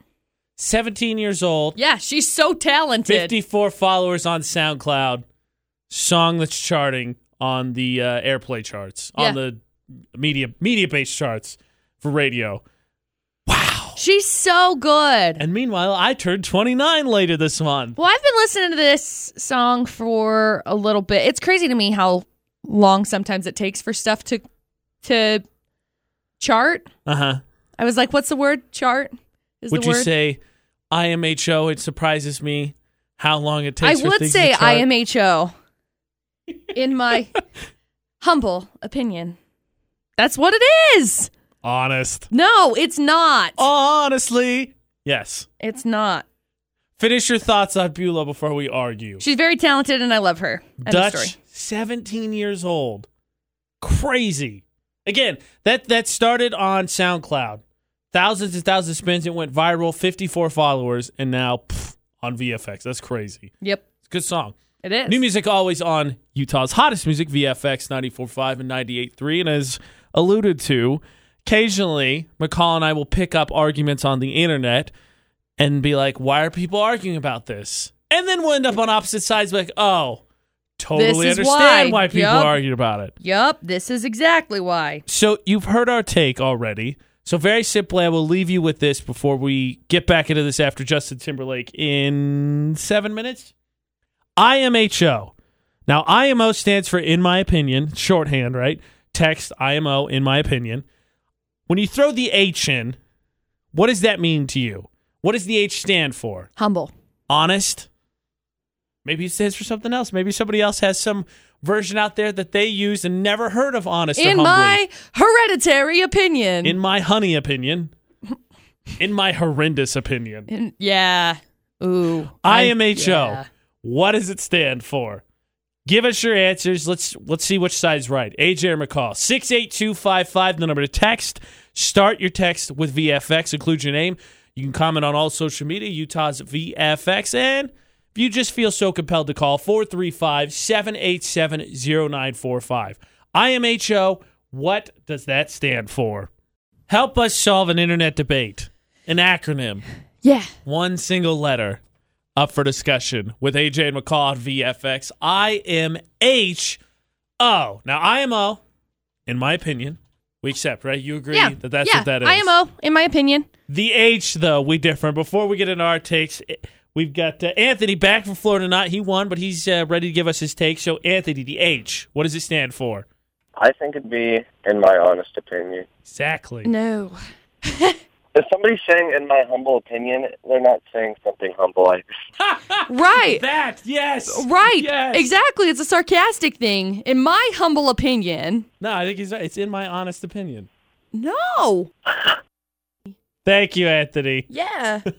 17 years old. Yeah, she's so talented. 54 followers on SoundCloud. Song that's charting on the uh, airplay charts, on the media Mediabase charts for radio. Wow. She's so good. And meanwhile, I turned 29 later this month. Well, I've been listening to this song for a little bit. It's crazy to me how long sometimes it takes for stuff to to chart. Uh huh. I was like, "What's the word? Chart?" Is Would you word? say IMHO? It surprises me how long it I takes. for would say. IMHO. In my humble opinion, that's what it is. Honest. No, it's not. Honestly, yes. It's not. Finish your thoughts on Bülow before we argue. She's very talented, and I love her. End Dutch story. 17 years old. Crazy. Again, that that started on SoundCloud. Thousands and thousands of spins. It went viral. 54 followers, and now pff, on VFX. That's crazy. Yep, It's a good song. It is. New music always on Utah's hottest music, VFX 94.5 and 98.3. And as alluded to, occasionally McCall and I will pick up arguments on the internet and be like, why are people arguing about this? And then we'll end up on opposite sides, like, oh, totally understand why. why, people Yup. are about it. Yup, this is exactly why. So you've heard our take already. So very simply, I will leave you with this before we get back into this after Justin Timberlake in seven minutes. IMHO. Now, IMO stands for in my opinion, shorthand, right? Text IMO in my opinion. When you throw the H in, what does that mean to you? What does the H stand for? Humble. honest. Maybe it stands for something else. Maybe somebody else has some version out there that they use and never heard of honest In my hereditary opinion. in my honey opinion, in my horrendous opinion, In- yeah. Ooh. IMHO. yeah. What does it stand for? Give us your answers. Let's let's see which side's right. AJ or McCall. Six eight two five five. The number to text. Start your text with VFX. Include your name. You can comment on all social media. Utah's VFX. And if you just feel so compelled to call 435 787 0945. IMHO. What does that stand for? Help us solve an internet debate. An acronym Yeah. one single letter up for discussion with AJ and McCall at VFX. IMH O. Now, IMO, in my opinion, we accept, right? You agree Yeah. that that's yeah. what that is? IMO, in my opinion. The H, though, we differ. Before we get into our takes, eh, we've got uh, Anthony back from Florida. Not he won, but he's uh, ready to give us his take. So, Anthony, the H, what does it stand for? I think it'd be, in my honest opinion. Exactly. No. [LAUGHS] If somebody's saying, in my humble opinion, they're not saying something humble. I, [LAUGHS] Right. That, yes. Right. Yes. Exactly. It's a sarcastic thing. In my humble opinion. No, I think he's right. It's in my honest opinion. No. [LAUGHS] Thank you, Anthony. Yeah. [LAUGHS]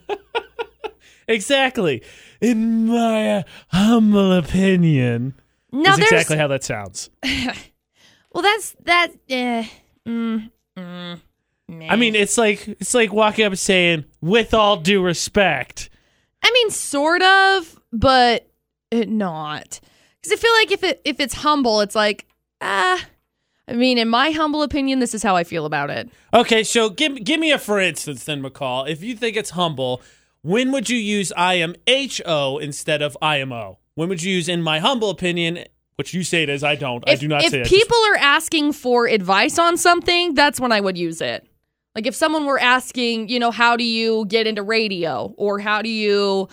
Exactly. In my uh, humble opinion. Now is there's exactly how that sounds. well that's that uh, mm, mm, I mean, it's like it's like walking up and saying, "With all due respect." I mean sort of, but not. Cuz I feel like if it if it's humble, it's like ah I mean, in my humble opinion, this is how I feel about it. Okay, so give give me a for instance, then McCall. If you think it's humble, when would you use I am H O instead of I am O? When would you use in my humble opinion, which you say it is? I don't. I do not if say it. people are asking for advice on something, that's when I would use it. Like if someone were asking, you know, how do you get into radio or how do you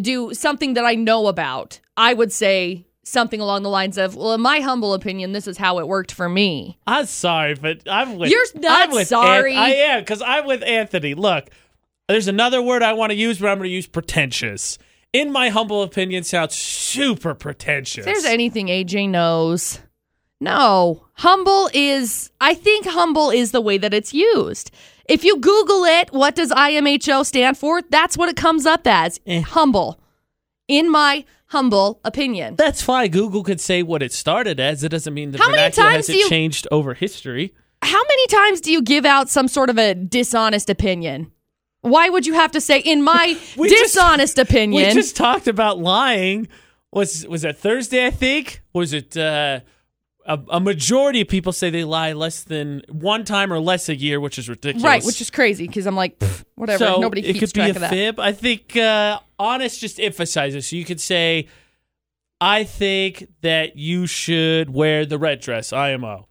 do something that I know about, I would say something along the lines of, well, in my humble opinion, this is how it worked for me. I'm sorry, but I'm with. You're not I'm sorry. An- I am because I'm with Anthony. Look, there's another word I want to use, but I'm going to use pretentious. In my humble opinion, sounds super pretentious. If there's anything AJ knows, no. Humble is, I think humble is the way that it's used. If you Google it, what does IMHO stand for? That's what it comes up as. Eh. Humble. In my humble opinion. That's fine. Google could say what it started as. It doesn't mean the How many vernacular times hasn't you- changed over history. How many times do you give out some sort of a dishonest opinion? Why would you have to say, in my [LAUGHS] We just- dishonest [LAUGHS] opinion? We just talked about lying. Was was that Thursday? I think. Was it? Uh, a, a majority of people say they lie less than one time or less a year, which is ridiculous. right, which is crazy because I'm like, pff, whatever. So Nobody it keeps could be track a of that. fib. I think uh, honest just emphasizes. So you could say, "I think that you should wear the red dress." IMO.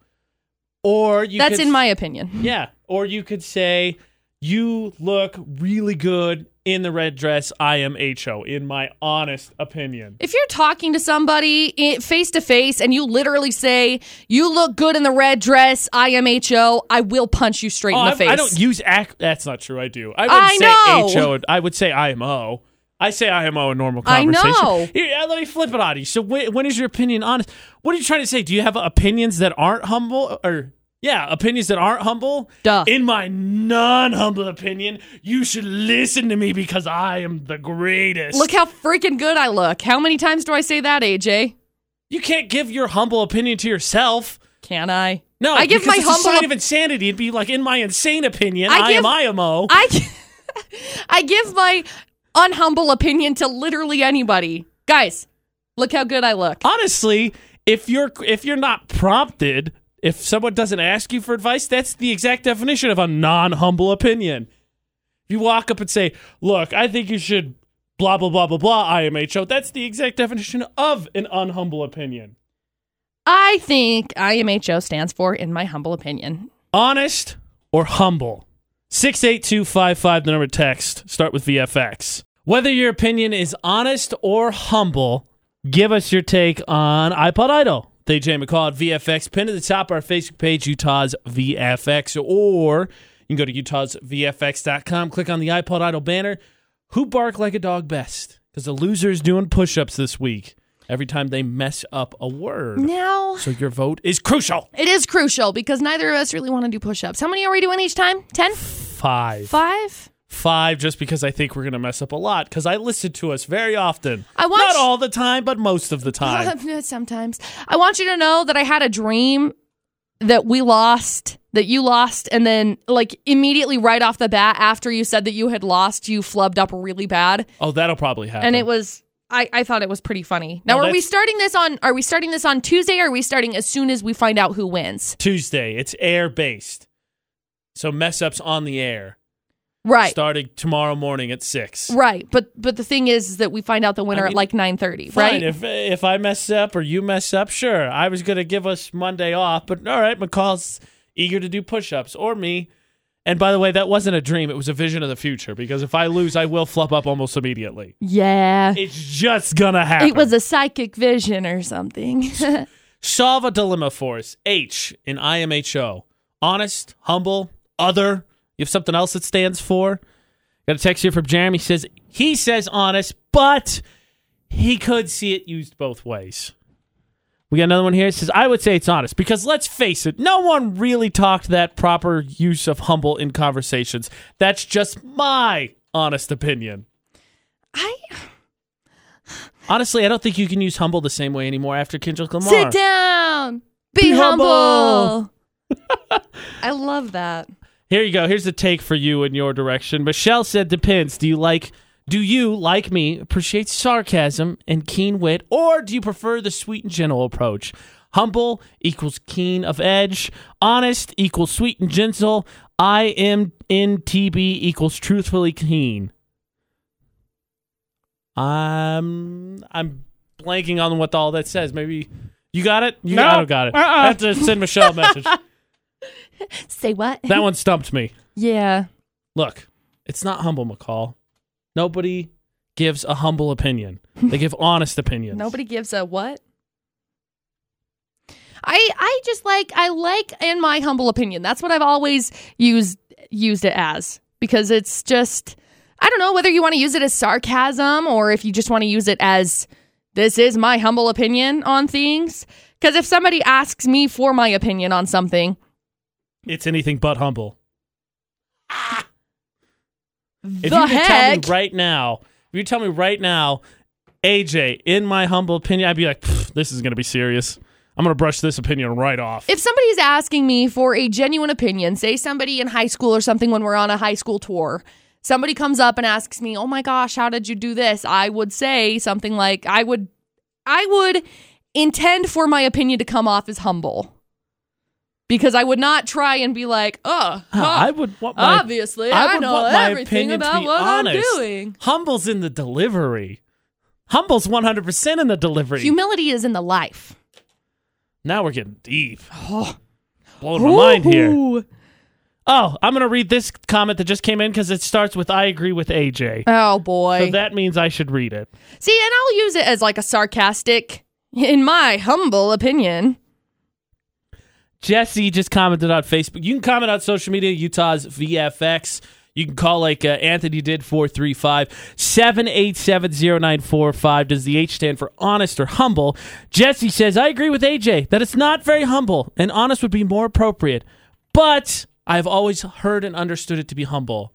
Or you. That's could, in my opinion. Yeah. Or you could say, "You look really good in the red dress." I am HO. In my honest opinion. If you're talking to somebody face to face and you literally say, You look good in the red dress, I am HO, I will punch you straight Oh, in the I, face. I don't use act. That's not true. I do. I wouldn't I say know. HO. I would say IMO. I say IMO in normal conversation. I know. Here, uh, let me flip it on you. So, when, when is your opinion honest? What are you trying to say? Do you have opinions that aren't humble, or yeah, opinions that aren't humble? Duh. In my non-humble opinion, you should listen to me because I am the greatest. Look how freaking good I look. How many times do I say that, AJ? You can't give your humble opinion to yourself. Can I? No, I give my humble. sign of insanity. It'd be like, in my insane opinion, I I, give- am IMO. I [LAUGHS] I give my unhumble opinion to literally anybody. Guys, look how good I look. Honestly, if you're if you're not prompted, if someone doesn't ask you for advice, that's the exact definition of a non-humble opinion. If you walk up and say, "Look, I think you should blah blah blah blah blah," IMHO, that's the exact definition of an unhumble opinion. I think IMHO stands for, in my humble opinion. honest or humble 68255 the number text start with vfx whether your opinion is honest or humble give us your take on ipod idol they Jay McCall at VFX. Pin at the top of our Facebook page, Utah's VFX, or you can go to utahsvfx.com, click on the iPod Idol banner. Who bark like a dog best? Because the loser's doing push ups this week every time they mess up a word. Now, So your vote is crucial. it is crucial because neither of us really want to do push ups. How many are we doing each time? Ten? Five. Five? Five just because I think we're going to mess up a lot because I listen to us very often. I want Not all the time, but most of the [LAUGHS] time. Sometimes. I want you to know that I had a dream that we lost, that you lost, and then, like, immediately right off the bat, after you said that you had lost, you flubbed up really bad. oh, that'll probably happen. And it was. I, I thought it was pretty funny. Now, No, are we starting this on? Are we starting this on Tuesday? Or are we starting as soon as we find out who wins? Tuesday. It's air based. So mess ups on the air Right, starting tomorrow morning at 6. right. But but the thing is, is that we find out the winner I at like nine thirty, Fine. right? If if I mess up or you mess up, sure. I was going to give us Monday off, but all right, McCall's eager to do push ups or me. And by the way, that wasn't a dream. It was a vision of the future because if I lose, I will flub up almost immediately. yeah, It's just going to happen. it was a psychic vision or something. [LAUGHS] Solve a dilemma for us. H in IMHO. Honest, humble, other. You have something else that stands for? Got a text here from Jeremy. He says he says honest, but he could see it used both ways. We got another one here. It says I would say it's honest because let's face it, no one really talked that proper use of humble in conversations. That's just my honest opinion. I Honestly, I don't think you can use humble the same way anymore after Kendrick Lamar. sit down, be, Be humble. [LAUGHS] I love that. Here you go. Here's a take for you in your direction. Michelle said, "Depends. Do you like? Do you like me? Appreciate sarcasm and keen wit, or do you prefer the sweet and gentle approach? Humble equals keen of edge. Honest equals sweet and gentle. I am in TB equals truthfully keen. I'm I'm blanking on what all that says. Maybe you got it. You No. I don't got it. Uh-uh. I have to send Michelle a message. [LAUGHS] [LAUGHS] Say what? That one stumped me. yeah. Look, it's not humble, McCall. Nobody gives a humble opinion. They give [LAUGHS] honest opinions. Nobody gives a what? I I just like I like in my humble opinion. That's what I've always used used it as because it's just I don't know whether you want to use it as sarcasm or if you just want to use it as this is my humble opinion on things. Because if somebody asks me for my opinion on something, It's anything but humble. If the you could tell heck, me right now, if you tell me right now, AJ, in my humble opinion, I'd be like, this is going to be serious. I'm going to brush this opinion right off. if somebody's asking me for a genuine opinion, say somebody in high school or something when we're on a high school tour, somebody comes up and asks me, "Oh my gosh, how did you do this?" I would say something like, "I would I would intend for my opinion to come off as humble." Because I would not try and be like, "Oh, I would want my, obviously, I I, would know want my everything opinion to about be what honest. I'm doing." Humble's in the delivery. Humble's 100% in the delivery. Humility is in the life. now we're getting deep. Oh. Blowing my mind here. Oh, I'm going to read this comment that just came in because it starts with I agree with AJ. Oh boy. So that means I should read it. See, and I'll use it as like a sarcastic, in my humble opinion. Jesse just commented on Facebook. You can comment on social media, Utah's VFX. You can call like uh, Anthony did, 435 787 0945. Does the H stand for honest or humble? Jesse says, I agree with AJ that it's not very humble and honest would be more appropriate. But I've always heard and understood it to be humble.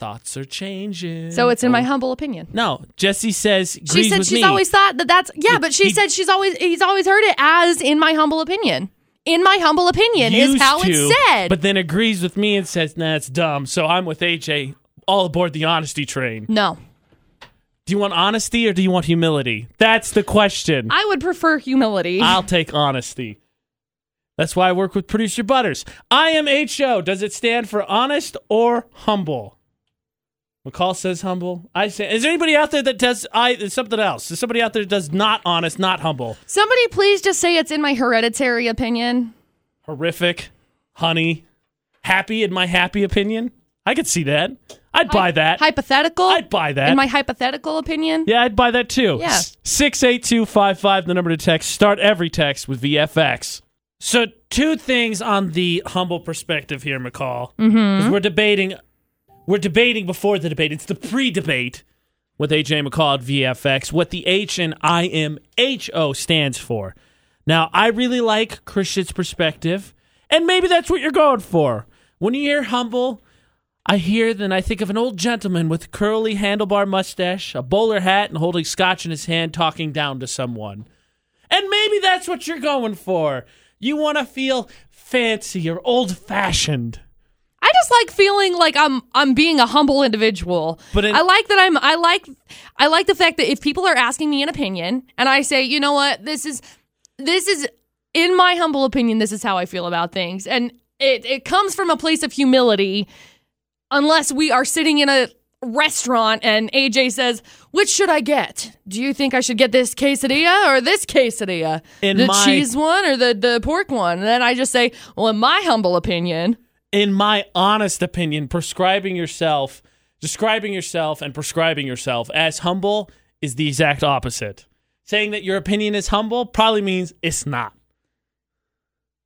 Thoughts are changing. So it's in my Oh. humble opinion. No, Jesse says She said she's me. always thought that that's yeah, but she he- said she's always he's always heard it as in my humble opinion. In my humble opinion is how to, it's said. but then agrees with me and says, "Nah, it's dumb." So I'm with AJ, all aboard the honesty train. no, Do you want honesty or do you want humility? That's the question. I would prefer humility. I'll take honesty. That's why I work with producer Butters. IMHO. Does it stand for honest or humble? McCall says humble. I say. Is there anybody out there that does I something else? Is somebody out there that does not honest, not humble? Somebody please just say it's in my hereditary opinion. Horrific, honey, happy in my happy opinion. I could see that. I'd buy that. Hypothetical. I'd buy that. in my hypothetical opinion. Yeah, I'd buy that too. Yeah. Six eight two five five. The number to text. Start every text with VFX. So two things on the humble perspective here, McCall. Mm-hmm. we're debating. We're debating before the debate. It's the pre-debate with AJ McCall at VFX. What the H and IMHO stands for. Now, I really like Christian's perspective, and maybe that's what you're going for. When you hear humble, I hear then I think of an old gentleman with curly handlebar mustache, a bowler hat, and holding scotch in his hand, talking down to someone. And maybe that's what you're going for. You want to feel fancy or old fashioned. I just like feeling like I'm I'm being a humble individual. But in- I like that I'm I like I like the fact that if people are asking me an opinion and I say, you know what, this is this is in my humble opinion, this is how I feel about things. And it, it comes from a place of humility, unless we are sitting in a restaurant and AJ says, Which should I get? Do you think I should get this quesadilla or this quesadilla? In the my- cheese one or the, the pork one? And then I just say, Well, in my humble opinion, In my honest opinion, prescribing yourself, describing yourself, and prescribing yourself as humble is the exact opposite. Saying that your opinion is humble probably means it's not.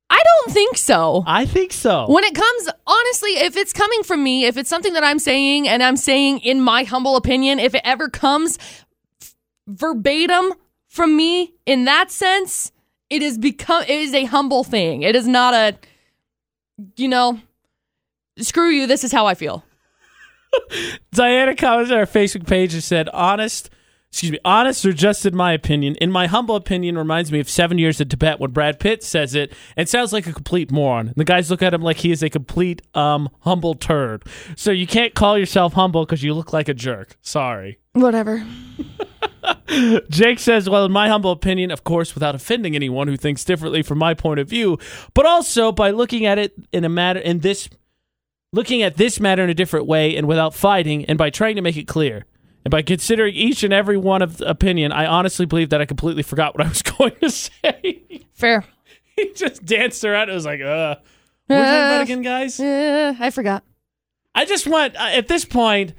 I don't think so. I think so. When it comes, honestly, if it's coming from me, if it's something that I'm saying and I'm saying in my humble opinion, if it ever comes f- verbatim from me in that sense, it is become it is a humble thing. It is not a, you know, screw you. This is how I feel. [LAUGHS] Diana commented on our Facebook page and said, honest, excuse me, honest or just in my opinion, in my humble opinion, reminds me of seven years in Tibet when Brad Pitt says it and sounds like a complete moron. The guys look at him like he is a complete um humble turd. So you can't call yourself humble because you look like a jerk. Sorry. Whatever. [LAUGHS] Jake says, well, in my humble opinion, of course, without offending anyone who thinks differently from my point of view, but also by looking at it in a matter in this looking at this matter in a different way and without fighting and by trying to make it clear. And by considering each and every one of the opinion, I honestly believe that I completely forgot what I was [LAUGHS] going to say. Fair. he just danced around. It was like, uh, what was that about again, guys? Uh, I forgot. I just want, uh, at this point,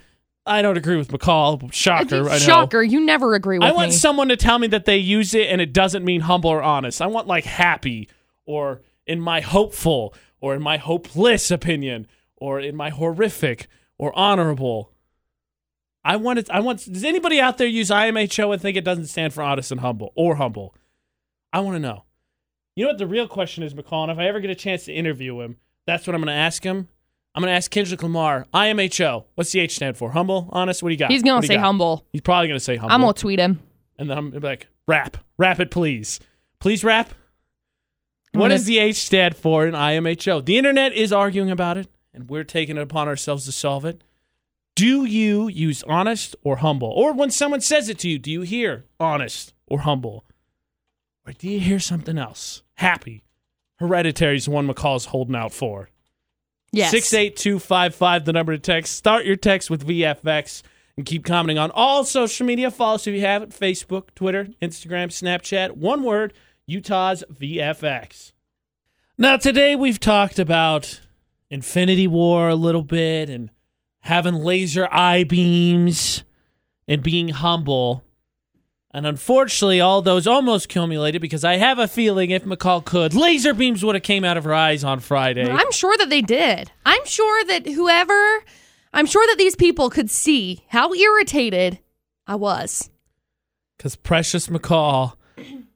I don't agree with McCall. Shocker. I know. Shocker. You never agree with I want me. someone to tell me that they use it and it doesn't mean humble or honest. I want like happy or in my hopeful or in my hopeless opinion or in my horrific or honorable. I want it. I want. Does anybody out there use IMHO and think it doesn't stand for honest and humble or humble? I want to know. You know what the real question is, McCall? And if I ever get a chance to interview him, that's what I'm going to ask him. I'm going to ask Kendrick Lamar, IMHO. What's the H stand for? Humble, honest? What do you got? He's do you say humble. He's probably going to say humble. I'm gonna tweet him. And then I'm gonna be like, rap, rap it, please, please rap. What does the H stand for in IMHO? The internet is arguing about it, and we're taking it upon ourselves to solve it. Do you use honest or humble? Or when someone says it to you, do you hear honest or humble? Or do you hear something else? Happy. Hereditary is the one McCall's holding out for. Yes. 68255, the number to text. Start your text with VFX and keep commenting on all social media. Follow us if you haven't Facebook, Twitter, Instagram, Snapchat. One word Utah's VFX. Now, today we've talked about Infinity War a little bit and having laser eye beams and being humble. And unfortunately, all those almost accumulated because I have a feeling if McCall could, laser beams would have came out of her eyes on Friday. I'm sure that they did. I'm sure that whoever, I'm sure that these people could see how irritated I was. Because Precious McCall In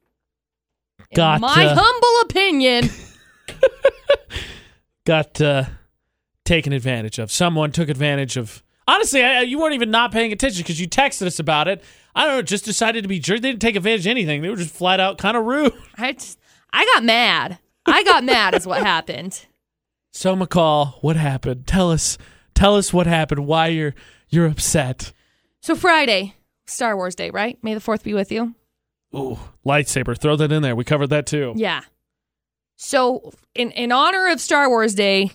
got my uh, humble opinion. [LAUGHS] got uh, taken advantage of. Someone took advantage of. Honestly, I, you weren't even not paying attention because you texted us about it. I don't know, just decided to be jerk. They didn't take advantage of anything. They were just flat out kind of rude. [LAUGHS] I just, I got mad. I got mad is what happened. So McCall, what happened? Tell us. Tell us what happened. Why you're you're upset. So Friday, Star Wars Day, right? May the fourth be with you. Ooh, lightsaber. Throw that in there. We covered that too. Yeah. So in in honor of Star Wars Day,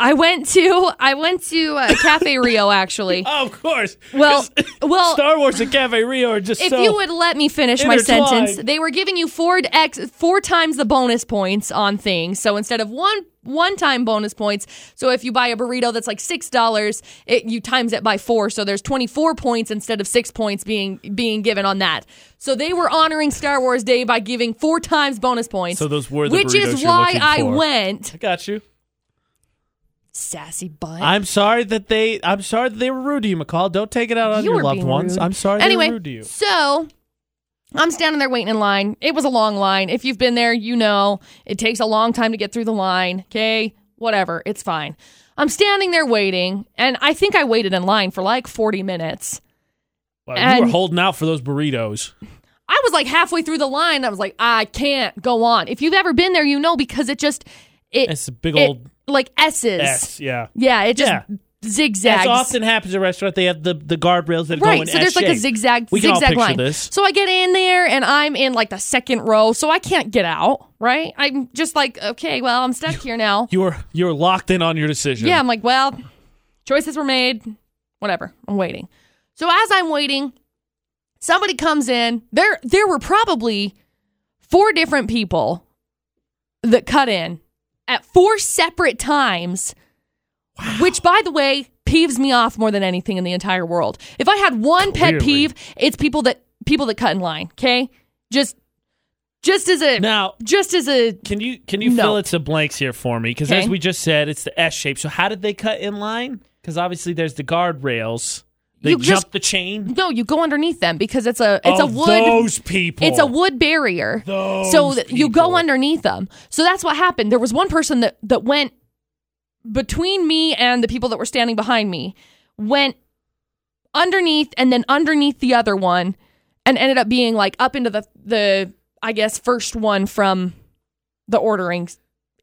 I went to I went to uh, Cafe [LAUGHS] Rio actually. Oh, of course. Well, [LAUGHS] well, Star Wars and Cafe Rio are just if so. you would let me finish my sentence, they were giving you four x four times the bonus points on things. So instead of one one time bonus points, so if you buy a burrito that's like six dollars, you times it by four. So there's twenty four points instead of six points being being given on that. So they were honoring Star Wars Day by giving four times bonus points. So those were the which is why I went. I got you. Sassy butt. I'm sorry that they. I'm sorry that they were rude to you, McCall. Don't take it out on You your were loved being ones. rude. I'm sorry anyway, they were rude to you. so I'm standing there waiting in line. It was a long line. If you've been there, you know it takes a long time to get through the line. Okay, whatever, it's fine. I'm standing there waiting, and I think I waited in line for like 40 minutes. Wow, you were and- holding out for those burritos. I was like halfway through the line. I was like, I can't go on. If you've ever been there, you know because it just it, It's a big it- old like S's. S. Yeah. Yeah, it just Yeah. zigzags. As often happens at a restaurant, they have the, the guardrails that go in Right, so there's like a S-shape. zigzag We can all zigzag picture line. this. So I get in there and I'm in like the second row, so I can't get out. Right? I'm just like, okay, well, I'm stuck here now. You're you're locked in on your decision. Yeah, I'm like, well, choices were made. Whatever. I'm waiting. So as I'm waiting, somebody comes in. There there were probably four different people that cut in at four separate times. Which by the way, peeves me off more than anything in the entire world. If I had one pet peeve, it's people that people that cut in line, okay? Just just as a Now, just as a can you can you No. fill it to blanks here for me? Because as we just said, it's the S shape. So how did they cut in line? Because obviously there's the guardrails. They You jump just- the chain. no, you go underneath them because it's a it's oh, a wood Those people. It's a wood barrier. Those so that you go underneath them. So that's what happened. There was one person that that went between me and the people that were standing behind me, went underneath and then underneath the other one and ended up being like up into the the I guess first one from the ordering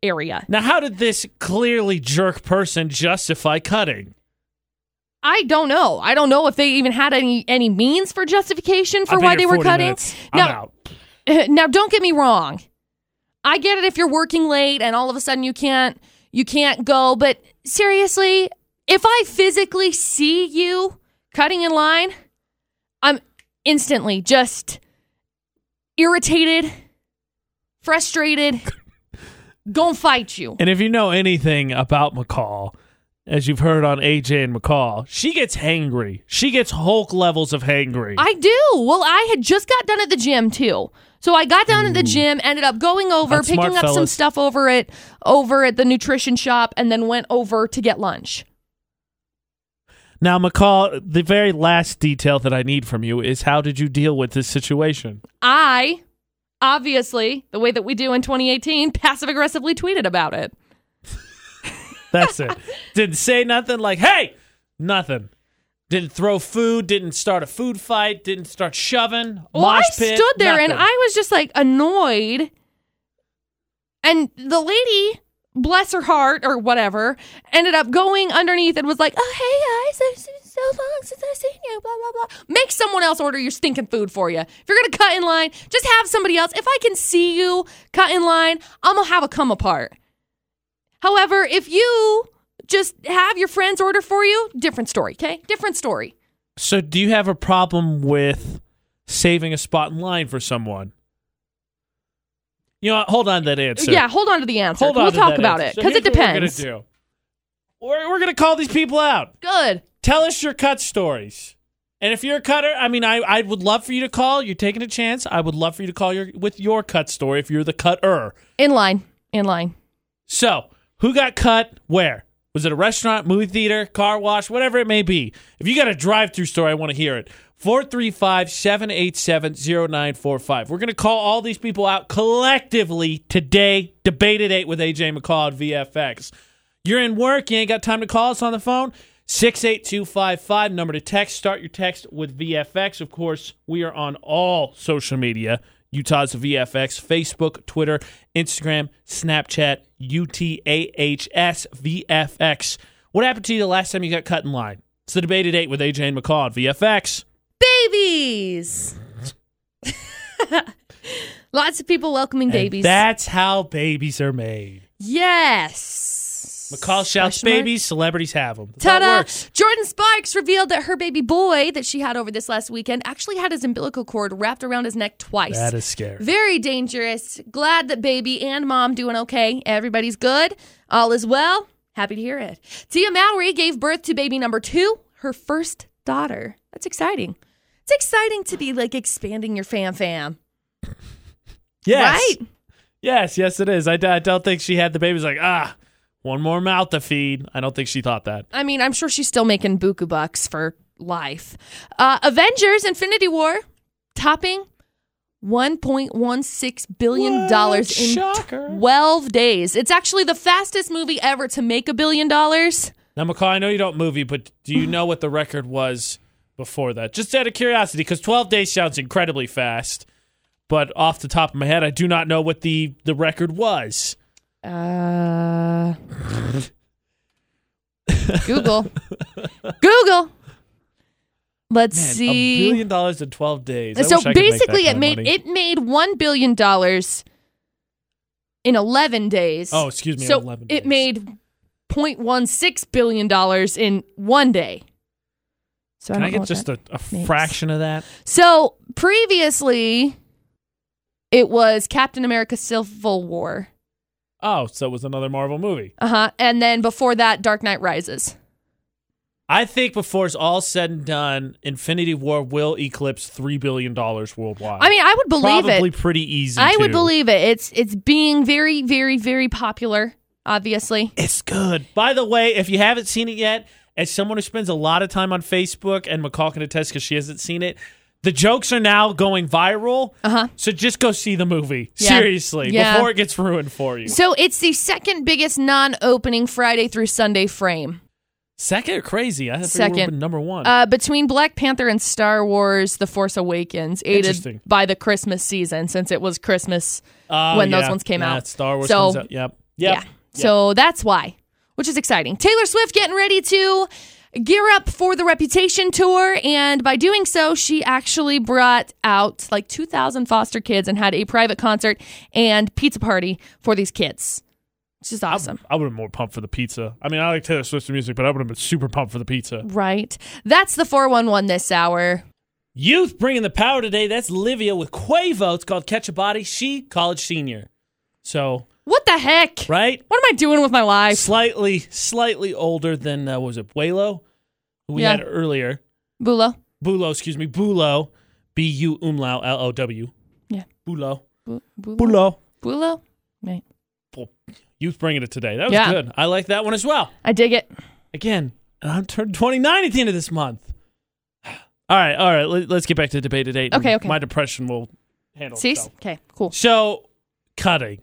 area. Now, how did this clearly jerk person justify cutting? I don't know. I don't know if they even had any any means for justification for why they were cutting. minutes. Now- [LAUGHS] now don't get me wrong i get it if you're working late and all of a sudden you can't you can't go but seriously if i physically see you cutting in line i'm instantly just irritated frustrated [LAUGHS] gonna fight you And if you know anything about McCall, as you've heard on AJ and McCall, she gets hangry. She gets Hulk levels of hangry. I do. Well, I had just got done at the gym too. So I got down at the gym, ended up going over, That's picking smart, up some stuff over it over at the nutrition shop, and then went over to get lunch. now, McCall, the very last detail that I need from you is how did you deal with this situation? I obviously, the way that we do in 2018, [LAUGHS] passive aggressively tweeted about it. That's it. didn't say nothing like, hey, nothing. Didn't throw food, didn't start a food fight, didn't start shoving. Well, I pit, stood there and. I was just like annoyed. And the lady, bless her heart or whatever, ended up going underneath and was like, "Oh, hey guys, it's been so long since I've seen you." Blah blah blah. Make someone else order your stinking food for you. If you're gonna cut in line, just have somebody else. If I can see you cut in line, I'm gonna have a come apart. However, if you just have your friends order for you, different story. Okay, different story. So, do you have a problem with saving a spot in line for someone? You know, what? hold on to that answer. Yeah, hold on to the answer. hold on. we'll talk about answer. it So because it here's what depends. We're gonna do. We're, we're gonna call these people out. Good. Tell us your cut stories. And if you're a cutter, I mean, I, I would love for you to call. You're taking a chance. I would love for you to call your with your cut story if you're the cutter. In line. In line. So, who got cut? Where? Was it a restaurant, movie theater, car wash, whatever it may be? If you got a drive through story, I want to hear it. 435 787 0945. We're going to call all these people out collectively today. Debate at 8 with AJ McCall at VFX. You're in work, you ain't got time to call us on the phone. 68255, number to text. Start your text with VFX. Of course, we are on all social media. Utah's VFX, Facebook, Twitter, Instagram, Snapchat, UTAHS VFX. What happened to you the last time you got cut in line? It's the debate at 8 with AJ and McCall at VFX. Babies. [LAUGHS] Lots of people welcoming And babies. that's how babies are made. yes. McCall shouts Question mark? babies, celebrities have them. That's Ta-da! works. Jordin Sparks revealed that her baby boy that she had over this last weekend actually had his umbilical cord wrapped around his neck twice. That is scary. Very dangerous. Glad that baby and mom doing okay. Everybody's good. All is well. Happy to hear it. Tia Mowry gave birth to baby number two, her first daughter. That's exciting. It's exciting to be like expanding your fam fam. Yes. Right? Yes, yes, it is. I, d- I don't think she had the babies like, ah, one more mouth to feed. I don't think she thought that. I mean, I'm sure she's still making buku bucks for life. Uh, Avengers Infinity War topping $1.16 billion in Shocker. 12 days. It's actually the fastest movie ever to make a billion dollars. Now, McCall, I know you don't movie, but do you know what the record was before that? Just out of curiosity, because 12 days sounds incredibly fast. But off the top of my head, I do not know what the, the record was. Uh, Google. [LAUGHS] Google. Let's Man, a see. billion dollars in 12 days. I so wish I could make that basically, it made money. it made one billion dollars in eleven days. Oh, excuse me, So 11 it made 0.16 billion dollars in one day. So Can I, I, get just a, a fraction of that? So previously, it was Captain America: Civil War. Oh, so it was another Marvel movie. Uh huh. And then before that, Dark Knight Rises. I think before it's all said and done, Infinity War will eclipse three billion dollars worldwide. I mean, I would believe probably it. pretty easy. I would believe it. It's it's being very, very, very popular. Obviously. it's good. By the way, if you haven't seen it yet, as someone who spends a lot of time on Facebook, and McCall can attest because she hasn't seen it, the jokes are now going viral. Uh huh. So just go see the movie Yeah. seriously Yeah. before it gets ruined for you. So it's the second biggest non-opening Friday through Sunday frame. Second, crazy. I Second. Number one. Uh, between Black Panther and Star Wars: The Force Awakens, aided by the Christmas season, since it was Christmas Oh, when those ones came Yeah, out. Star Wars So- comes out. Yep. Yep. Yeah. So that's why, which is exciting. Taylor Swift getting ready to gear up for the Reputation tour, and by doing so, she actually brought out like 2,000 foster kids and had a private concert and pizza party for these kids, which is awesome. I would have been more pumped for the pizza. I mean, I like Taylor Swift's music, but I would have been super pumped for the pizza. Right. That's the 411 this hour. Youth bringing the power today. That's Livia with Quavo. It's called Catch a Body. She, college senior. So, What the heck? right? What am I doing with my life? Slightly, slightly older than, uh, what was it, Bülow? Who we Yeah. had earlier. Bülow. Bülow, excuse me. Bülow. B U umlaut L O W. Yeah. Bülow. Bu- Bülow. Bülow. Bülow? Right. Youth bringing it today. That was Yeah. good. I like that one as well. I dig it. Again, I'm turned 29 at the end of this month. [SIGHS] All right, all right. Let, us get back to the debate at today. Okay, okay. My depression will handle See? itself. Okay, cool. So, cutting.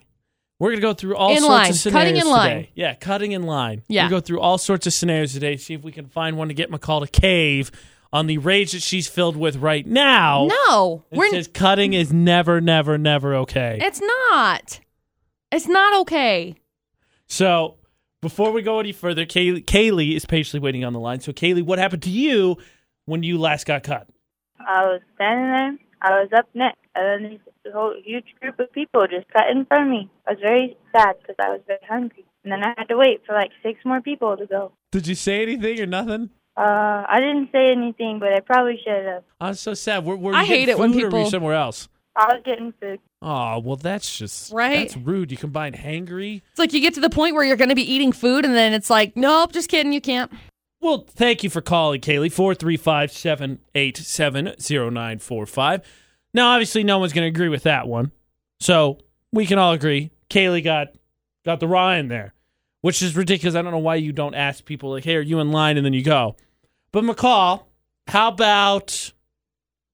We're going to go through all In sorts line. of scenarios Cutting in line. today. Yeah, cutting in line. Yeah. We're going to go through all sorts of scenarios today, see if we can find one to get McCall to cave on the rage that she's filled with right now. No, we're says cutting is never, never, never okay. it's not. It's not okay. So, before we go any further, Kaylee, Kaylee is patiently waiting on the line. So, Kaylee, what happened to you when you last got cut? I was standing there. I was up next, and then a whole huge group of people just cut in front of me. I was very sad because I was very hungry. And then I had to wait for like six more people to go. Did you say anything or nothing? Uh, I didn't say anything, but I probably should have. I'm so sad. Were, were you I hate it when people or were somewhere else. I was getting food. Oh well, that's just right. That's rude. You combine hangry. It's like you get to the point where you're going to be eating food, and then it's like, nope, just kidding, you can't. Well, thank you for calling, Kaylee. 435 787 0945. Now, obviously, no one's going to agree with that one, so we can all agree Kaylee got got the raw in there, which is ridiculous. I don't know why you don't ask people like, "Hey, are you in line?" and then you go. But McCall, how about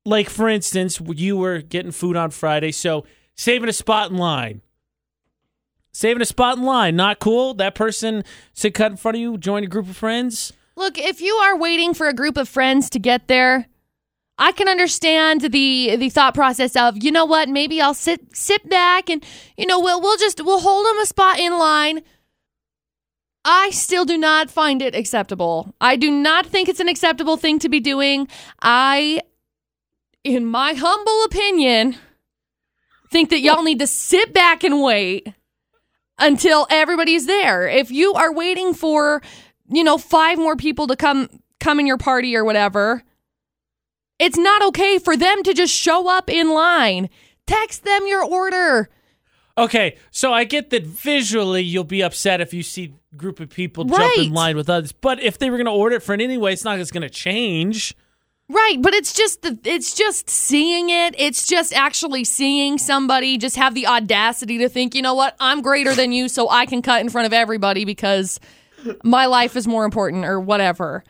like for instance, you were getting food on Friday, so saving a spot in line. Saving a spot in line, not cool. That person sit cut in front of you, join a group of friends. Look, if you are waiting for a group of friends to get there, I can understand the the thought process of, you know what, maybe I'll sit sit back and you know, we'll we'll just we'll hold them a spot in line. I still do not find it acceptable. I do not think it's an acceptable thing to be doing. I in my humble opinion think that y'all need to sit back and wait until everybody's there. If you are waiting for, you know, five more people to come come in your party or whatever, it's not okay for them to just show up in line. Text them your order. Okay, so I get that visually you'll be upset if you see a group of people jump in line with others, but if they were going to order it for it anyway, it's not it's going to change. Right, but it's just the it's just seeing it. It's just actually seeing somebody just have the audacity to think, you know what, I'm greater than you, so I can cut in front of everybody because my life is more important or whatever.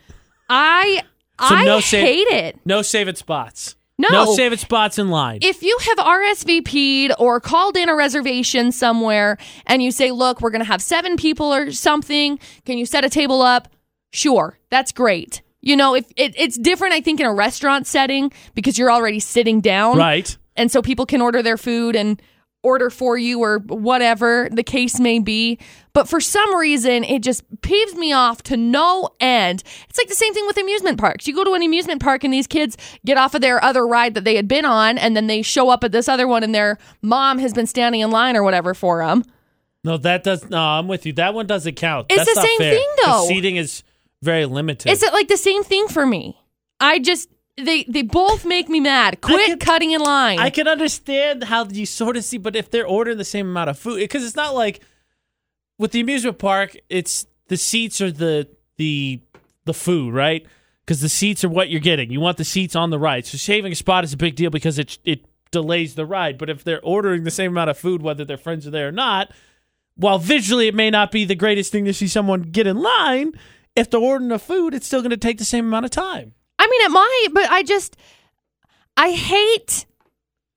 I So I no sa- hate it. No saving spots. No. No saving spots in line. If you have RSVP'd or called in a reservation somewhere and you say, look, we're going to have seven people or something, can you set a table up? Sure, that's great. You know, if it, it's different, I think, in a restaurant setting because you're already sitting down. right. And so people can order their food and order for you or whatever the case may be. But for some reason, it just peeves me off to no end. It's like the same thing with amusement parks. You go to an amusement park and these kids get off of their other ride that they had been on, and then they show up at this other one, and their mom has been standing in line or whatever for them. No, that does. No, I'm with you. That one doesn't count. It's That's the not same fair. thing, The though. seating is very limited. It's like the same thing for me. I just they they both make me mad. Quit cutting in line. I can understand how you sort of see, but if they're ordering the same amount of food, because it's not like with the amusement park, it's the seats are the the the food, right? Because the seats are what you're getting. You want the seats on the ride. So saving a spot is a big deal because it it delays the ride. But if they're ordering the same amount of food, whether their friends are there or not, while visually it may not be the greatest thing to see someone get in line, if they're ordering the food, it's still going to take the same amount of time. I mean, it might, but I just, I hate,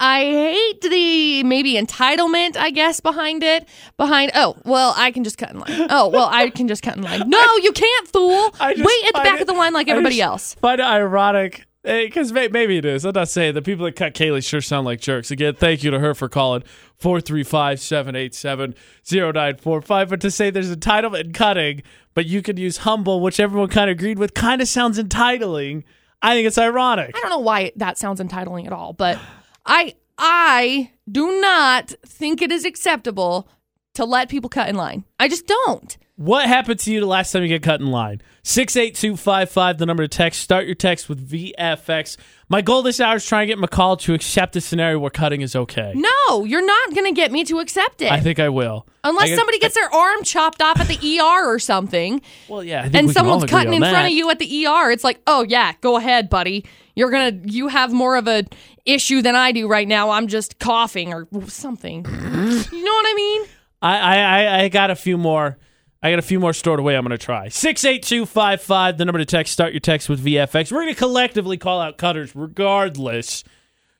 I hate the maybe entitlement, I guess, behind it. Behind, oh, well, I can just cut in line. Oh, well, I can just cut in line. [LAUGHS] No, you can't, fool. I just Wait at the back it- of the line like I everybody else. Find it ironic eh, because maybe it is. I'm not saying the people that cut Kaylee sure sound like jerks. Again, thank you to her for calling 435 787 0945. But to say there's entitlement in cutting, but you can use humble, which everyone kind of agreed with, kind of sounds entitling. I think it's ironic. I don't know why that sounds entitling at all, but I, I do not think it is acceptable to let people cut in line. I just don't. What happened to you the last time you get cut in line? 68255, the number to text. Start your text with VFX. My goal this hour is trying to get McCall to accept a scenario where cutting is okay. No, you're not going to get me to accept it. I think I will. Unless I get- somebody gets their arm chopped off at the ER or something, Well, yeah. I think and we can all someone's agree cutting on in front of you at the ER, it's like, oh yeah, go ahead, buddy. You're gonna, you have more of a issue than I do right now. I'm just coughing or something. [LAUGHS] you know what I mean? I, I, I- I got a few more. I got a few more stored away. I'm going to try six eight two five five. The number to text. Start your text with VFX. We're going to collectively call out cutters, regardless.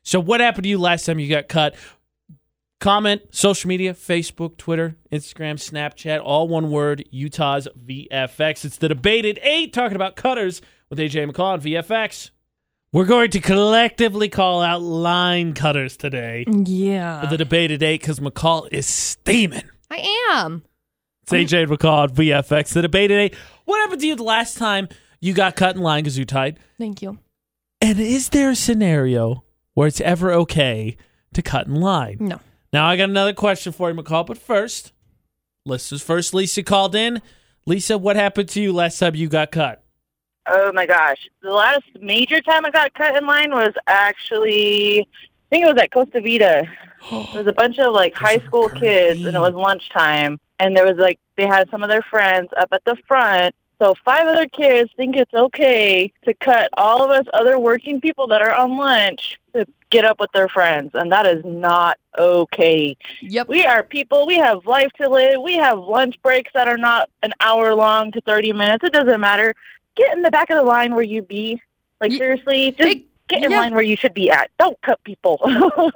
So, what happened to you last time you got cut? Comment, social media, Facebook, Twitter, Instagram, Snapchat, all one word, Utah's VFX. It's the debate at 8 talking about cutters with AJ McCall on VFX. We're going to collectively call out line cutters today Yeah, for the debate at 8 because McCall is steaming. I am. It's AJ and McCall VFX. The debate today. What happened to you the last time you got cut in line because you tied? Thank you. And is there a scenario where it's ever okay to cut in line? No. Now I got another question for you, McCall. But first, listeners first. Lisa called in. Lisa, what happened to you last time you got cut? Oh my gosh. The last major time I got cut in line was actually, I think it was at Costa Vida. It was a bunch of like [GASPS] high school kids and it was lunchtime. And there was like, they had some of their friends up at the front. So five other kids think it's okay to cut all of us other working people that are on lunch to get up with their friends. And that is not okay. Yep. We are people. We have life to live. We have lunch breaks that are not an hour long to 30 minutes. It doesn't matter. Get in the back of the line where you be. Like, Ye- seriously, just Hey, get in yeah. line where you should be at. Don't cut people.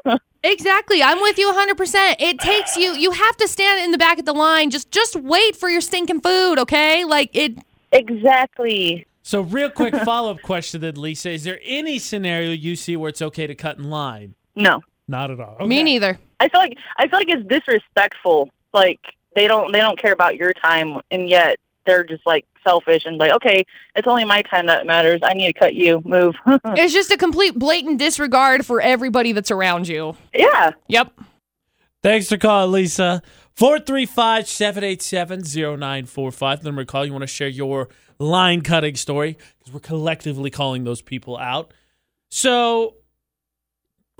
[LAUGHS] Exactly. I'm with you 100%. It takes you you have to stand in the back of the line. Just just wait for your stinking food, okay? Like it Exactly. So, real quick [LAUGHS] follow up question then, Lisa. Is there any scenario you see where it's okay to cut in line? No. Not at all. me neither. I feel like I feel like it's disrespectful. Like they don't they don't care about your time, and yet they're just like selfish and like, okay, it's only my time that matters. I need to cut you. Move. [LAUGHS] It's just a complete blatant disregard for everybody that's around you. yeah. Yep. Thanks for calling, Lisa. 435 787 0945. The number to call. You want to share your line cutting story because we're collectively calling those people out. So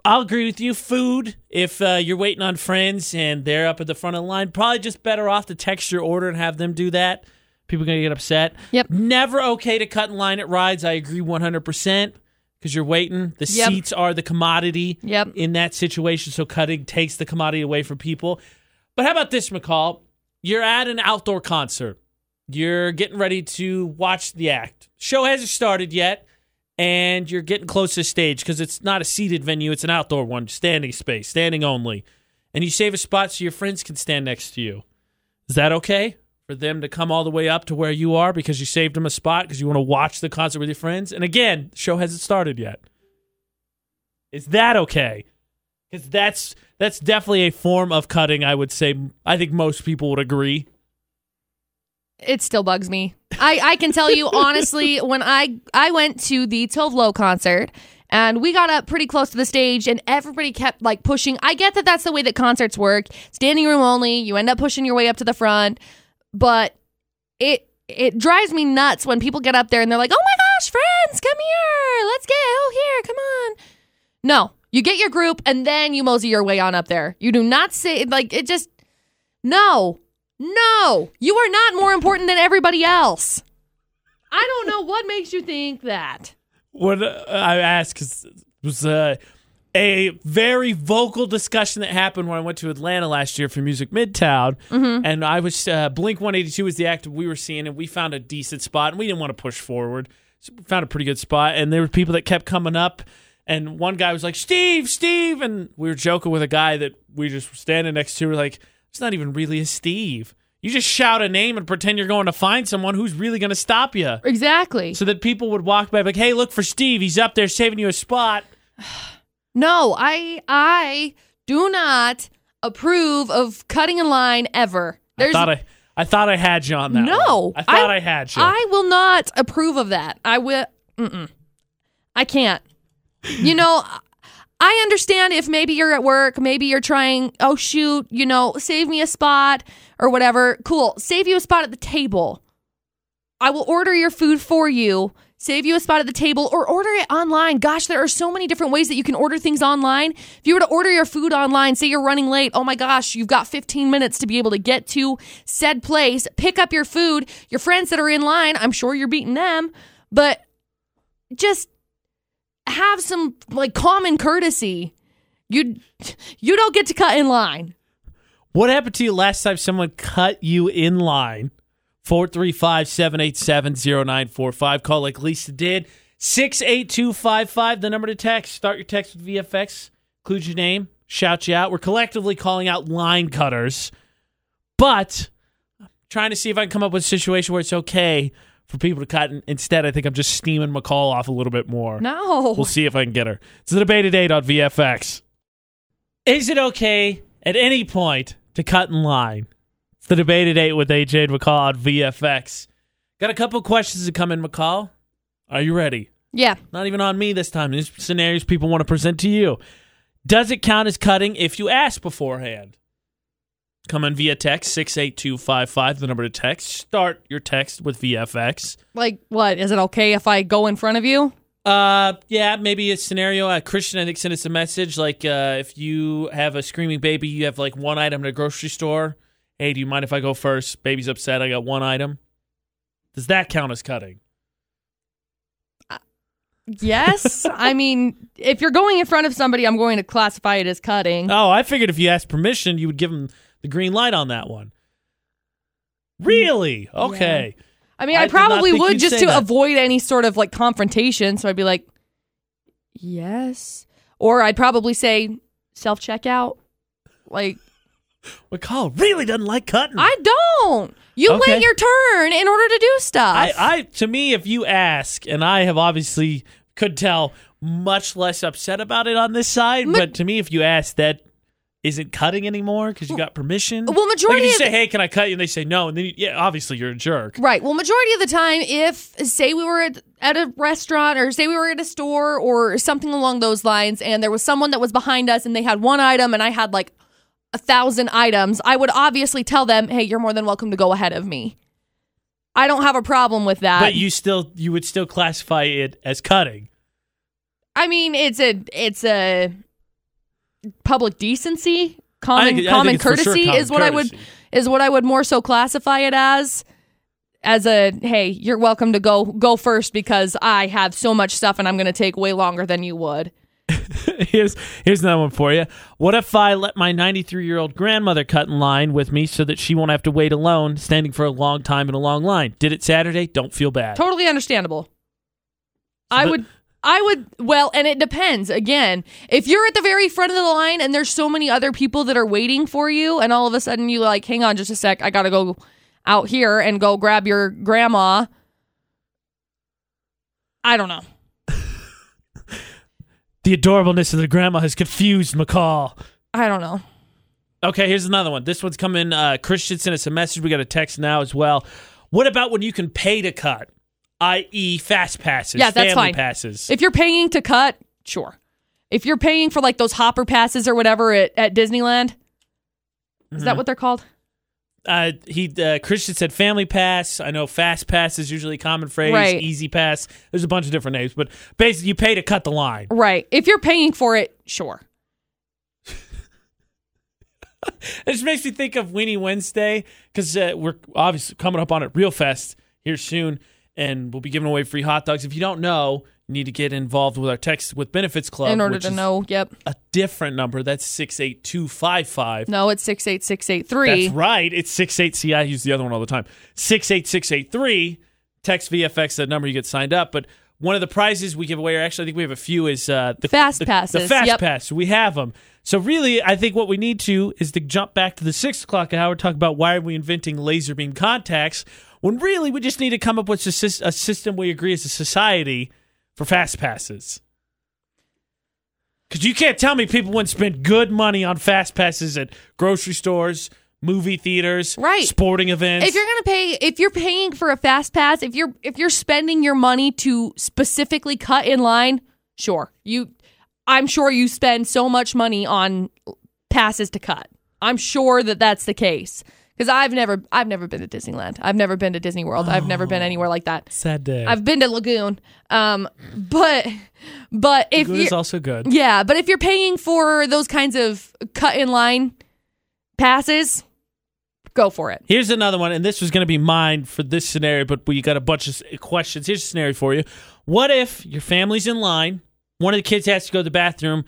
I'll agree with you. Food, if uh, you're waiting on friends and they're up at the front of the line, probably just better off to text your order and have them do that. People are going to get upset. Yep. Never okay to cut in line at rides. I agree 100% because you're waiting. The Yep. seats are the commodity Yep. in that situation. So cutting takes the commodity away from people. But how about this, McCall? You're at an outdoor concert. You're getting ready to watch the act. Show hasn't started yet, and you're getting close to stage because it's not a seated venue, it's an outdoor one, standing space, standing only. And you save a spot so your friends can stand next to you. Is that okay for them to come all the way up to where you are because you saved them a spot because you want to watch the concert with your friends? And again, the show hasn't started yet. Is that okay? Because that's that's definitely a form of cutting. I would say. I think most people would agree. It still bugs me. I, I can tell you honestly, [LAUGHS] when I I went to the Tove Lo concert and we got up pretty close to the stage and everybody kept like pushing. I get that that's the way that concerts work. Standing room only, you end up pushing your way up to the front, but it it drives me nuts when people get up there and they're like, "Oh my gosh, friends, come here. Let's get oh here, come on." No. You get your group and then you mosey your way on up there. You do not say like it just no. No. You are not more important than everybody else. I don't know what makes you think that. What uh, I asked was uh, a very vocal discussion that happened when I went to Atlanta last year for Music Midtown, and I was uh, Blink One Eighty Two was the act we were seeing, and we found a decent spot, and we didn't want to push forward, so we found a pretty good spot, and there were people that kept coming up. And one guy was like, Steve, Steve. And we were joking with a guy that we just were standing next to. We're like, it's not even really a Steve. You just shout a name and pretend you're going to find someone who's really going to stop you Exactly. so that people would walk by like, "Hey, look for Steve. He's up there saving you a spot." [SIGHS] [SIGHS] [SIGHS] No, I I do not approve of cutting in line ever. There's, I thought I, I thought I had you on that. no. one. I thought I, had you. I will not approve of that. I will. Mm-mm. I can't. You know, I understand if maybe you're at work, maybe you're trying. Oh shoot, you know, save me a spot or whatever. Cool, save you a spot at the table. I will order your food for you. Save you a spot at the table or order it online. Gosh, there are so many different ways that you can order things online. If you were to order your food online, say you're running late, oh my gosh, you've got 15 minutes to be able to get to said place, pick up your food. Your friends that are in line, I'm sure you're beating them, but just have some like common courtesy. You you don't get to cut in line. what happened to you last time someone cut you in line? 435-787-0945. Call like Lisa did. 68255, the number to text. Start your text with VFX. Include your name. Shout you out. We're collectively calling out line cutters. But I'm trying to see if I can come up with a situation where it's okay for people to cut. And instead, I think I'm just steaming McCall off a little bit more. No. We'll see if I can get her. It's the debate at 8 on VFX. Is it okay at any point to cut in line? It's the debate at 8 with AJ and McCall on VFX. Got a couple questions to come in, McCall. Are you ready? Yeah. Not even on me this time. These scenarios people want to present to you. Does it count as cutting if you ask beforehand? Come in via text 68255, the number to text. Start your text with VFX. Like what? Is it okay if I go in front of you? Uh, yeah, maybe a scenario. Uh, Christian, I think, sent us a message like, uh, if you have a screaming baby, you have like one item at a grocery store. Hey, do you mind if I go first? Baby's upset. I got one item. Does that count as cutting? Uh, yes. I mean, if you're going in front of somebody, I'm going to classify it as cutting. Oh, I figured if you asked permission, you would give him the green light on that one. Really? Okay. I mean, I I, probably would just to that. avoid any sort of like confrontation. So I'd be like, yes. Or I'd probably say, self checkout. Like McCall really doesn't like cutting. I don't. You Okay. wait your turn in order to do stuff. I, I to me, if you ask, and I have obviously could tell much less upset about it on this side, Ma- but to me, if you ask, that isn't cutting anymore because you got permission. Well, majority like if you say, "Hey, can I cut you?" and they say no, and then you, yeah, obviously you're a jerk. Right. Well, majority of the time, if say we were at, at a restaurant or say we were at a store or something along those lines, and there was someone that was behind us and they had one item and I had like a thousand items, I would obviously tell them, "Hey, you're more than welcome to go ahead of me." I don't have a problem with that. But you still, you would still classify it as cutting. I mean, it's a it's a public decency, common think- common sure courtesy common is what I would is what I would more so classify it as. As a hey, you're welcome to go go first because I have so much stuff and I'm going to take way longer than you would. [LAUGHS] here's here's another one for you. What if I let my 93 year old grandmother cut in line with me so that she won't have to wait alone, standing for a long time in a long line? Did it Saturday? Don't feel bad. Totally understandable. I But- would I would well, and it depends. Again, if you're at the very front of the line and there's so many other people that are waiting for you and all of a sudden you like, hang on just a sec, I got to go out here and go grab your grandma. I don't know. The adorableness of the grandma has confused McCall. I don't know. Okay, here's another one. This one's coming. Uh, Christian sent us a message. We got a text now as well. What about when you can pay to cut, i.e., fast passes, Yeah, that's family fine. passes? If you're paying to cut, sure. If you're paying for like those hopper passes or whatever at, at Disneyland, is Mm-hmm. that what they're called? Uh, he uh, Christian said family pass. I know fast pass is usually a common phrase. Right. Easy pass. There's a bunch of different names, but basically you pay to cut the line. Right. If you're paying for it, sure. [LAUGHS] It just makes me think of Weenie Wednesday because uh, we're obviously coming up on it real fast here soon, and we'll be giving away free hot dogs. If you don't know, need to get involved with our text with benefits club in order which to is know, yep. a different number. That's six eight two five five. No, it's 68683. That's right. It's six eight. See, I use the other one all the time. Six eight six eight three. Text VFX that number. You get signed up. But one of the prizes we give away, or actually, I think we have a few, is uh, the Fast the, passes, The fast yep. pass. We have them. So really, I think what we need to is to jump back to the six o'clock hour, talk about why are we inventing laser beam contacts when really we just need to come up with a, a system we agree as a society for fast passes. Because you can't tell me people wouldn't spend good money on fast passes at grocery stores, movie theaters, Right. sporting events. if you're gonna pay if you're paying for a fast pass if you're if you're spending your money to specifically cut in line sure you i'm sure you spend so much money on passes to cut i'm sure that that's the case because i've never i've never been to disneyland i've never been to disney world i've never been anywhere like that Sad day. i've been to lagoon um but but if you is also good. yeah but if you're paying for those kinds of cut in line passes go for it Here's another one, and this was going to be mine for this scenario, but we got a bunch of questions. Here's a scenario for you. What if your family's in line, one of the kids has to go to the bathroom,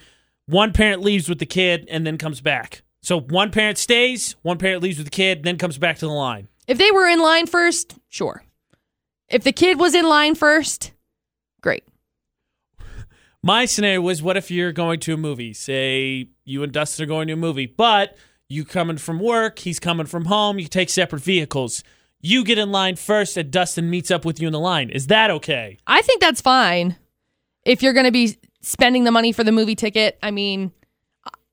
one parent leaves with the kid and then comes back? So one parent stays, one parent leaves with the kid, then comes back to the line. If they were in line first, sure. If the kid was in line first, great. [LAUGHS] My scenario was what if you're going to a movie? Say you and Dustin are going to a movie, but you coming from work, he's coming from home, you take separate vehicles. You get in line first and Dustin meets up with you in the line. Is that okay? I think that's fine. If you're going to be spending the money for the movie ticket, I mean,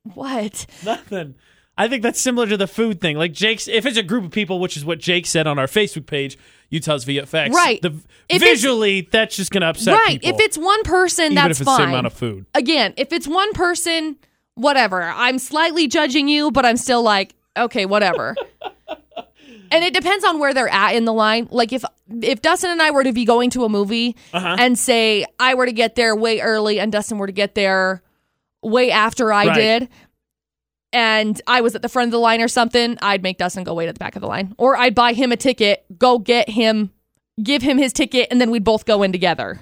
what? Nothing. I think that's similar to the food thing. Like Jake's, if it's a group of people, which is what Jake said on our Facebook page, Utah's VFX. Right. The, If visually, that's just going to upset right. people. If it's one person, even that's if it's the fine. same amount of food. Again, if it's one person, whatever. I'm slightly judging you, but I'm still like, okay, whatever. [LAUGHS] and it depends on where they're at in the line. Like if if Dustin and I were to be going to a movie Uh-huh. and say I were to get there way early and Dustin were to get there way after I Right. did and I was at the front of the line or something, I'd make Dustin go wait at the back of the line. Or I'd buy him a ticket, go get him, give him his ticket, and then we'd both go in together.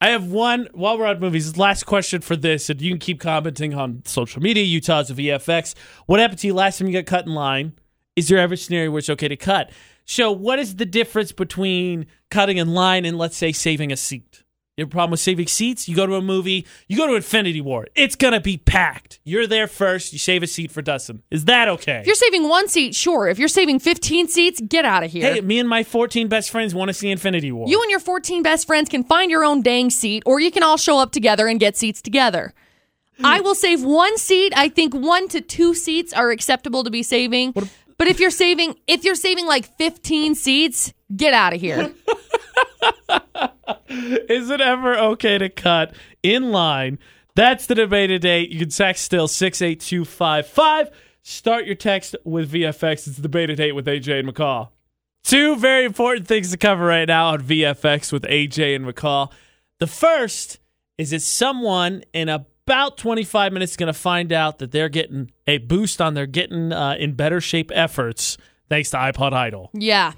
I have one while we're on movies. Last question for this, and you can keep commenting on social media. Utah's a VFX. What happened to you last time you got cut in line? Is there ever a scenario where it's okay to cut? So, what is the difference between cutting in line and let's say saving a seat? You have a problem with saving seats? You go to a movie, you go to Infinity War. It's going to be packed. You're there first. You save a seat for Dustin. Is that okay? If you're saving one seat, sure. If you're saving 15 seats, get out of here. hey, me and my 14 best friends want to see Infinity War. You and your 14 best friends can find your own dang seat, or you can all show up together and get seats together. Hmm. I will save one seat. I think one to two seats are acceptable to be saving. But if you're saving, if you're saving like 15 seats, get out of here. [LAUGHS] [LAUGHS] Is it ever okay to cut in line? That's the debate today. You can text still 68255. Start your text with VFX. It's the debate today with AJ and McCall. Two very important things to cover right now on VFX with AJ and McCall. The first is that someone in about 25 minutes is going to find out that they're getting a boost on their getting uh, in better shape efforts thanks to iPod Idol. yeah,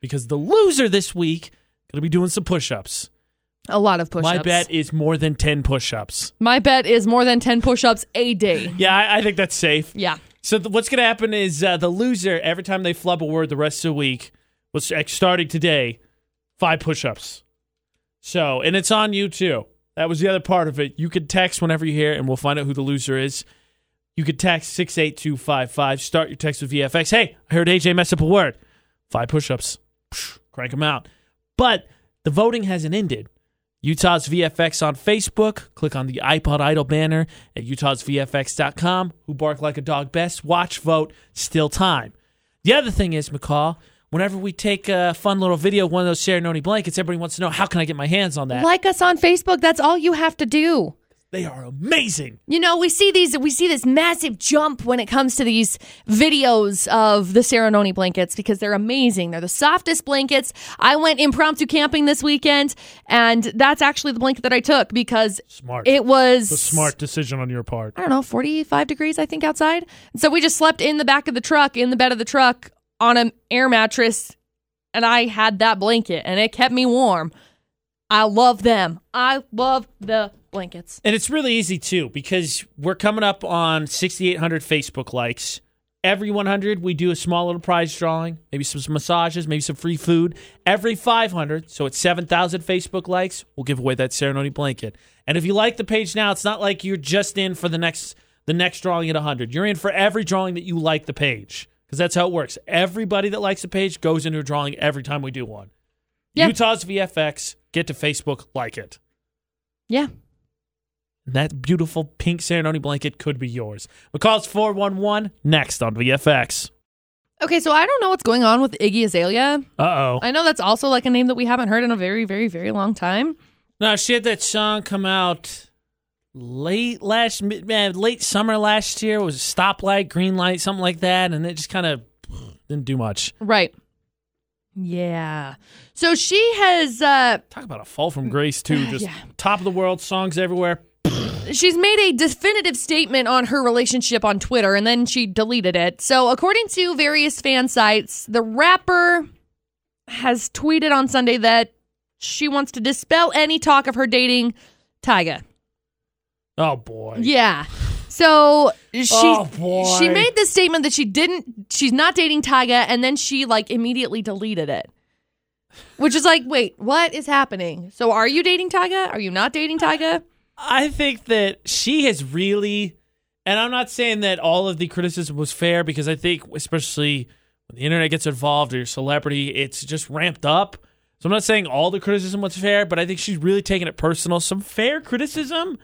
Because the loser this week going to be doing some push-ups. a lot of push-ups. My bet is more than 10 push-ups. My bet is more than 10 push-ups a day. Yeah, I, I think that's safe. Yeah. So th- what's going to happen is uh, the loser, every time they flub a word the rest of the week, was starting today, five push-ups. So, and it's on you too. That was the other part of it. You could text whenever you hear, and we'll find out who the loser is. You could text six eight two five five. Start your text with VFX. Hey, I heard AJ mess up a word. Five push-ups. Crank them out. But the voting hasn't ended. Utah's VFX on Facebook. Click on the iPod Idol banner at utahsvfx.com. Who bark like a dog best? Watch, vote, still time. The other thing is, McCall, whenever we take a fun little video of one of those Serenoni blankets, everybody wants to know how can I get my hands on that? Like us on Facebook, that's all you have to do. They are amazing. You know, we see these we see this massive jump when it comes to these videos of the Serenoni blankets because they're amazing. They're the softest blankets. I went impromptu camping this weekend and that's actually the blanket that I took because Smart. it was a smart decision on your part. I don't know, 45 degrees I think outside. And so we just slept in the back of the truck, in the bed of the truck on an air mattress and I had that blanket and it kept me warm. I love them. I love the blankets. And it's really easy too because we're coming up on 6,800 Facebook likes. Every 100, we do a small little prize drawing, maybe some massages, maybe some free food. Every 500, so it's 7,000 Facebook likes, we'll give away that Serenoni blanket. And if you like the page now, it's not like you're just in for the next the next drawing at 100. You're in for every drawing that you like the page because that's how it works. Everybody that likes the page goes into a drawing every time we do one. Yeah. Utah's VFX, get to Facebook, like it. Yeah. That beautiful pink Serenoni blanket could be yours. McCall's 411 next on VFX. Okay, so I don't know what's going on with Iggy Azalea. Uh oh. I know that's also like a name that we haven't heard in a very, very, very long time. No, she had that song come out late last man, late summer last year. It was stoplight, green light, something like that, and it just kind of didn't do much. Right. Yeah. So she has uh Talk about a fall from grace too. [SIGHS] Just Yeah. top of the world songs everywhere. She's made a definitive statement on her relationship on Twitter and then she deleted it. So, according to various fan sites, the rapper has tweeted on Sunday that she wants to dispel any talk of her dating Tyga. Oh boy. Yeah. So she Oh, she made this statement that she didn't she's not dating Tyga and then she like immediately deleted it. Which is like, wait, what is happening? So are you dating Tyga? Are you not dating Tyga? I think that she has really, and I'm not saying that all of the criticism was fair because I think, especially when the internet gets involved or your celebrity, it's just ramped up. So I'm not saying all the criticism was fair, but I think she's really taking it personal. Some fair criticism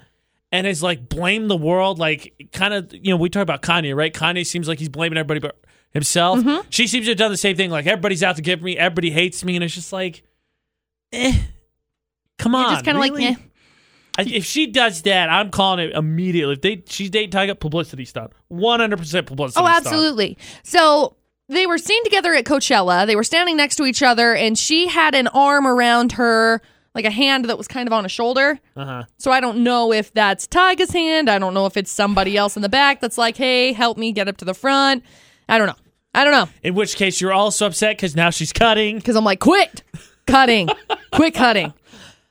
and has like blamed the world, like kind of, you know, we talk about Kanye, right? Kanye seems like he's blaming everybody but himself. She seems to have done the same thing. Like everybody's out to get me, everybody hates me, and it's just like, eh, come on, You're just kind of really? like, eh. If she does that, I'm calling it immediately. If they she's dating Tyga, publicity stunt, 100 percent publicity. Oh, stunt. absolutely. So they were seen together at Coachella. They were standing next to each other, and she had an arm around her, like a hand that was kind of on a shoulder. Uh-huh. So I don't know if that's Tyga's hand. I don't know if it's somebody else in the back that's like, hey, help me get up to the front. I don't know. I don't know. In which case, you're also upset because now she's cutting. [LAUGHS] Because I'm like, quit cutting. quit cutting.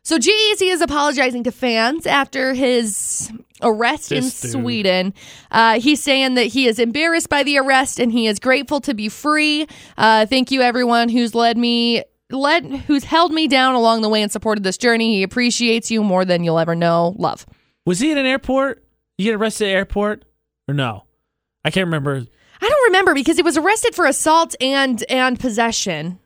So G-Eazy is apologizing to fans after his arrest This in dude. Sweden. Uh, he's saying that he is embarrassed by the arrest and he is grateful to be free. Uh, thank you, everyone who's led me led who's held me down along the way and supported this journey. He appreciates you more than you'll ever know. Love. Was he at an airport? You get arrested at the airport or no? I can't remember. I don't remember because he was arrested for assault and and possession.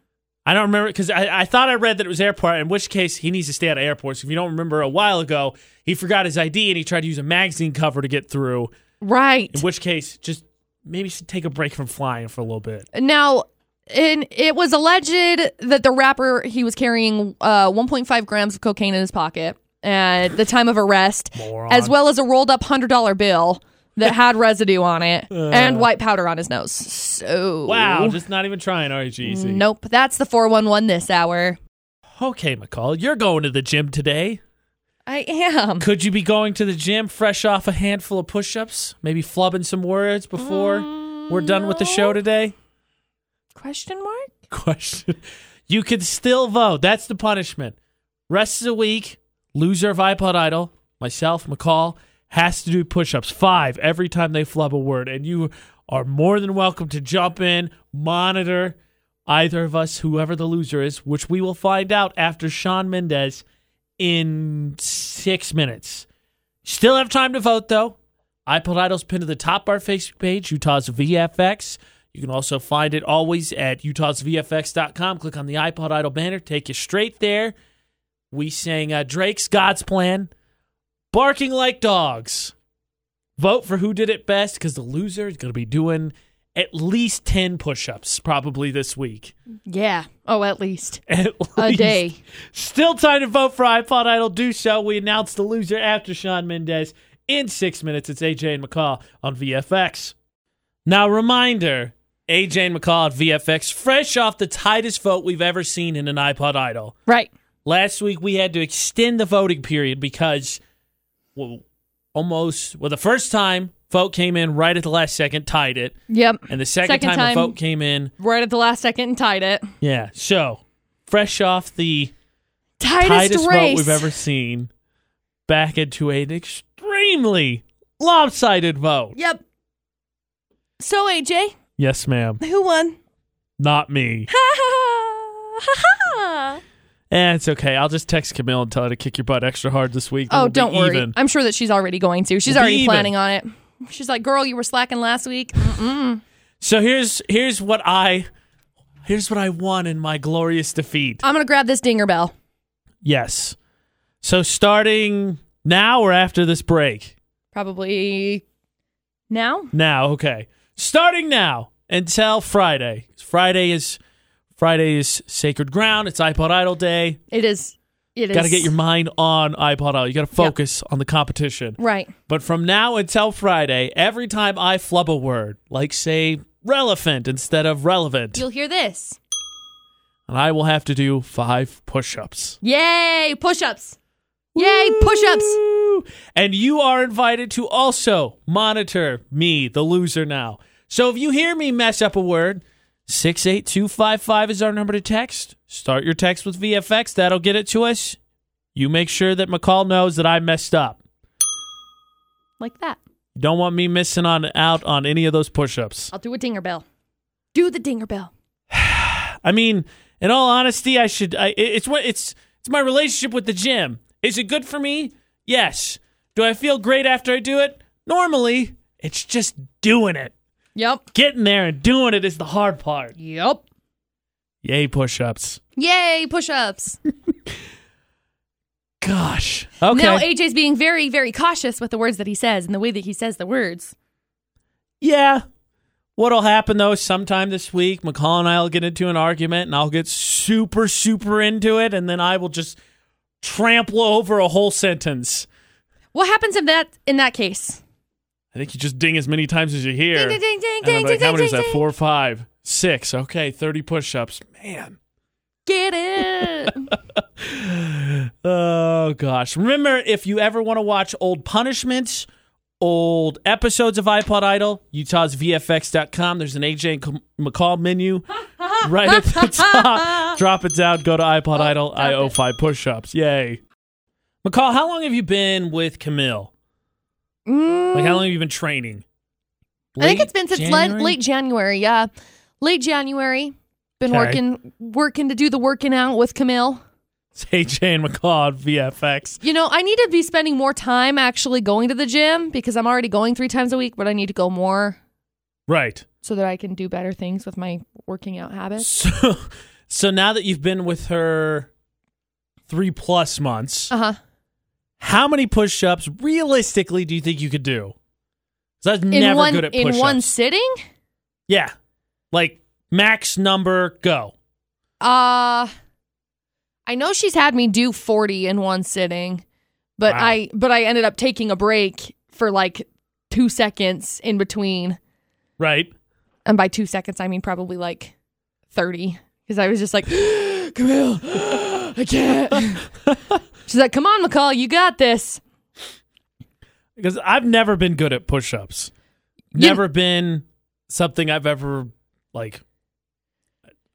I don't remember because I, I thought I read that it was airport. In which case, he needs to stay out of airports. If you don't remember, a while ago he forgot his ID and he tried to use a magazine cover to get through. Right. In which case, just maybe should take a break from flying for a little bit. Now, and it was alleged that the rapper he was carrying uh, 1.5 grams of cocaine in his pocket at the time of arrest, Moron. as well as a rolled up hundred dollar bill that [LAUGHS] had residue on it uh. and white powder on his nose. So Wow, just not even trying, are you, G-Eazy? nope, that's the 411 this hour. Okay, McCall, you're going to the gym today. I am. Could you be going to the gym fresh off a handful of push ups? Maybe flubbing some words before mm, we're done with the show today? Question mark? Question. You could still vote. That's the punishment. Rest of the week, loser of iPod Idol, myself, McCall, has to do push ups. Five every time they flub a word. And you are more than welcome to jump in, monitor either of us, whoever the loser is, which we will find out after Shawn Mendes in six minutes. Still have time to vote, though. iPod Idol's pinned to the top of our Facebook page, Utah's VFX. You can also find it always at utahsvfx.com. Click on the iPod Idol banner, take you straight there. We sang uh, Drake's God's Plan, Barking Like Dogs. Vote for who did it best because the loser is going to be doing at least 10 push ups probably this week. Yeah. Oh, at least [LAUGHS] At a day. Still time to vote for iPod Idol. Do so. We announce the loser after Shawn Mendes in six minutes. It's AJ and McCall on VFX. Now, reminder AJ and McCall at VFX, fresh off the tightest vote we've ever seen in an iPod Idol. Right. Last week we had to extend the voting period because almost, well, the first time vote came in right at the last second, tied it. Yep. And the second, Second time, time- a vote came in, Right at the last second and tied it. yeah. So, fresh off the Tightest, tightest vote we've ever seen back into an extremely lopsided vote. Yep. So AJ, Yes, ma'am. who won? Not me. Ha ha ha ha. Eh, it's okay. I'll just text Camille and tell her to kick your butt extra hard this week. then Oh, we'll don't worry. even. I'm sure that she's already going to. She's We'll already even. planning on it. She's like, "Girl, you were slacking last week." Mm-mm. So here's here's what I here's what I won in my glorious defeat. I'm gonna grab this dinger bell. Yes. So starting now or after this break? Probably now. Now, okay. Starting now until Friday. Friday is Friday is sacred ground. It's iPod Idol Day. It is. It is. Got to get your mind on iPod Idol. You got to focus on the competition. right. But from now until Friday, every time I flub a word, like say relevant instead of relevant, You'll hear this. and I will have to do five push-ups. Yay! Push-ups. Yay! Push-ups. And you are invited to also monitor me, the loser now. So if you hear me mess up a word, 68255 is our number to text. Start your text with VFX. That'll get it to us. You make sure that McCall knows that I messed up. Like that. Don't want me missing on out on any of those push-ups. I'll do a dinger bell. Do the dinger bell. [SIGHS] I mean, in all honesty, I should. I, it's what it's. It's my relationship with the gym. Is it good for me? Yes. Do I feel great after I do it? Normally, it's just doing it. Yep. Getting there and doing it is the hard part. Yep. Yay, push-ups. Yay! Push-ups. [LAUGHS] Gosh. Okay. Now AJ's being very, very cautious with the words that he says and the way that he says the words. yeah. What'll happen though? Sometime this week, McCall and I will get into an argument, and I'll get super, super into it, and then I will just trample over a whole sentence. What happens in that in that case? I think you just ding as many times as you hear. Ding ding ding ding And I'm ding like, ding how many ding is that? Four, five, six. Okay, 30 push ups. Man. Get it. [LAUGHS] Oh, gosh. Remember, if you ever want to watch old punishments, old episodes of iPod Idol, utahsvfx.com. There's an AJ and McCall menu [LAUGHS] right at the top. Drop it down. Go to iPod Idol. I owe five push ups. Yay. McCall, how long have you been with Camille? Mm, Like, how long have you been training? I think it's been since January? late, late January. Yeah, late January. Been Okay. working working to do the working out with Camille. [LAUGHS] It's AJ and McCall VFX. You know, I need to be spending more time actually going to the gym because I'm already going three times a week, but I need to go more Right. so that I can do better things with my working out habits. So, [LAUGHS] so now that you've been with her three plus months, Uh huh. How many push-ups realistically do you think you could do? 'Cause I was In never one good at in push-ups. In one sitting? yeah, like max number go. Uh I know she's had me do 40 in one sitting, but Wow. I but I ended up taking a break for like 2 seconds in between. Right. And by 2 seconds I mean probably like 30 because I was just like [GASPS] Camille, [GASPS] I can't. [LAUGHS] she's like, "Come on, McCall, you got this." Because I've never been good at push-ups. You- Never been something I've ever like.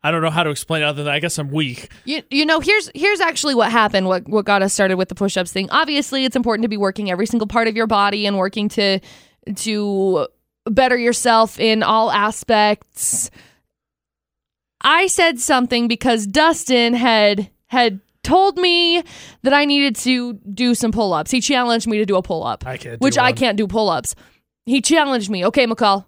I don't know how to explain it other than I guess I'm weak. You, you know here's here's actually what happened what what got us started with the push-ups thing obviously it's important to be working every single part of your body and working to to better yourself in all aspects i said something because dustin had had told me that i needed to do some pull-ups. He challenged me to do a pull-up I can't. which i can't do pull-ups. He challenged me okay mccall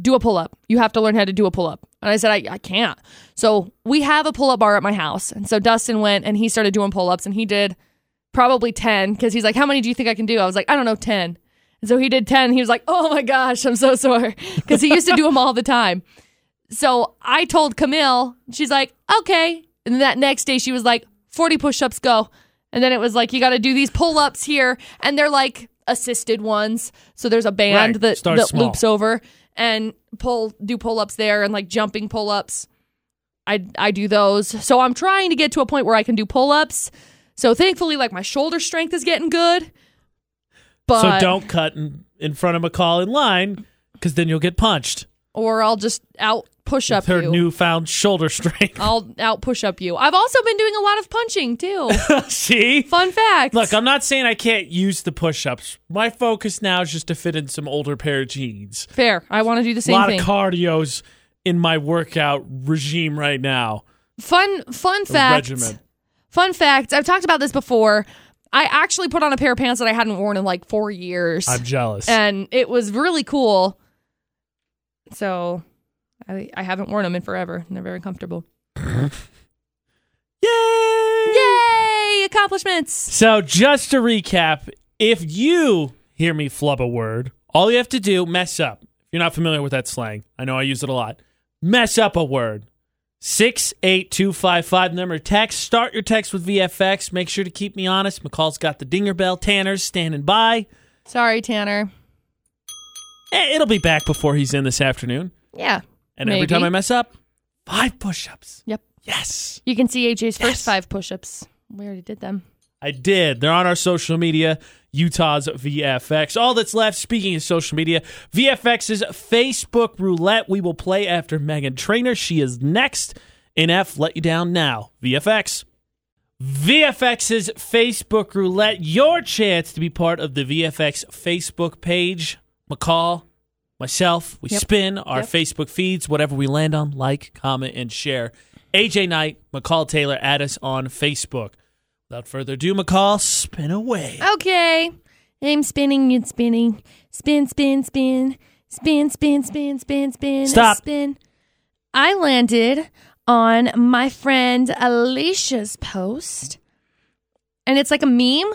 do a pull-up. You have to learn how to do a pull-up. And i said i, I can't. So we have a pull-up bar at my house. And so dustin went and he started doing pull-ups and he did probably 10 because he's like how many do you think i can do? I was like i don't know 10 and so he did 10 he was like oh my gosh i'm so sore. [LAUGHS] Because he used to do them all the time. So i told camille she's like okay. And then that next day she was like 40 push-ups go and then it was like you got to do these pull-ups here and they're like assisted ones so there's a band Right. that, Start that small. loops over and pull do pull-ups there and like jumping pull-ups I I do those. So I'm trying to get to a point where I can do pull-ups. So thankfully like my shoulder strength is getting good. But so don't cut in, in front of McCall in line because then you'll get punched. or I'll just out push up her you. newfound shoulder strength. [LAUGHS] I'll out push up you. I've also been doing a lot of punching too. [LAUGHS] See? Fun fact. Look, I'm not saying I can't use the push ups. My focus now is just to fit in some older pair of jeans. fair. I want to do the same. A lot thing. of cardio's in my workout regime right now. fun fun fact. regimen. Fun fact. I've talked about this before. I actually put on a pair of pants that I hadn't worn in like 4 years. I'm jealous. and it was really cool. So I, I haven't worn them in forever. And they're very comfortable. Yay! Yay! Accomplishments. So, just to recap, if you hear me flub a word, all you have to do, mess up. If you're not familiar with that slang, I know I use it a lot. Mess up a word. 68255 number text. Start your text with VFX. Make sure to keep me honest. McCall's got the dinger bell. Tanner's standing by. Sorry, Tanner. Eh, It'll be back before he's in this afternoon. Yeah. And every time I mess up, five push ups. Yep. Yes. You can see AJ's first five push ups. We already did them. I did. They're on our social media, Utah's VFX. All that's left, speaking of social media, VFX's Facebook roulette. We will play after Meghan Trainor. She is next. In F, let you down now. VFX. VFX's Facebook roulette. Your chance to be part of the VFX Facebook page. McCall, myself, we Yep. spin our Yep. Facebook feeds. Whatever we land on, like, comment, and share. AJ Knight, McCall Taylor, add us on Facebook. Without further ado, McCall, spin away. Okay. I'm spinning and spinning. Spin, spin, spin. Spin, spin, spin, spin, spin. Stop. Spin. I landed on my friend Alicia's post. And it's like a meme.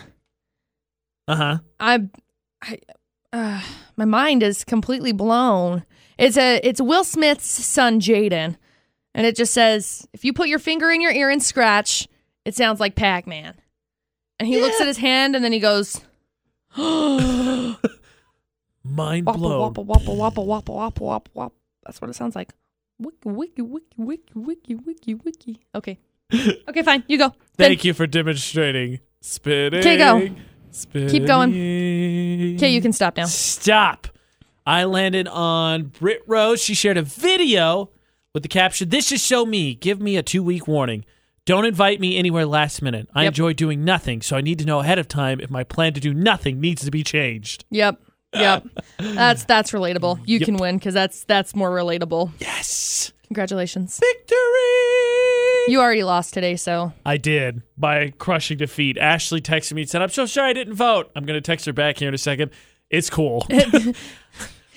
Uh huh. I, I, uh, my mind is completely blown. It's a it's Will Smith's son Jaden, and it just says, "If you put your finger in your ear and scratch, it sounds like Pac Man." And he looks at his hand, and then he goes, "Wappa [GASPS] Mind blown. wappa wappa wappa wappa wappa wappa wappa." That's what it sounds like. Wiki wiki wiki wiki wiki wiki wiki. Okay, okay, fine. You go. Thank you for demonstrating. Spinning. Okay, go. Spinning. Keep going. Okay, you can stop now. Stop. I landed on Britt Rose. She shared a video with the caption This is show me. Give me a two week warning. Don't invite me anywhere last minute. I Yep. enjoy doing nothing, so I need to know ahead of time if my plan to do nothing needs to be changed. Yep. Yep. [LAUGHS] That's that's relatable. You Yep. can win because that's that's more relatable. Yes. Congratulations. Victory. You already lost today, so I did by crushing defeat. Ashley texted me and said, I'm so sorry I didn't vote. I'm going to text her back here in a second. It's cool. [LAUGHS]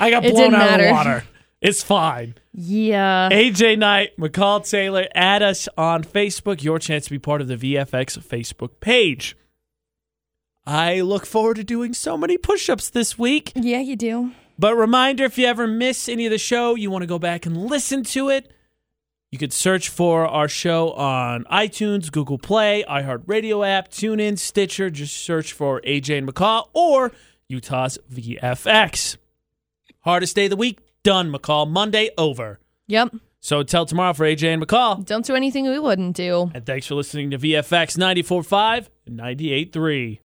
I got It blown didn't out of matter. the water. It's fine. yeah. AJ Knight, McCall Taylor, add us on Facebook. Your chance to be part of the VFX Facebook page. I look forward to doing so many push ups this week. Yeah, you do. But reminder if you ever miss any of the show, you want to go back and listen to it, you could search for our show on iTunes, Google Play, iHeartRadio app, TuneIn, Stitcher. Just search for AJ and McCall or Utah's VFX. Hardest day of the week, done, McCall. Monday, over. Yep. So until tomorrow for AJ and McCall. Don't do anything we wouldn't do. And thanks for listening to VFX 94.5 and 98.3.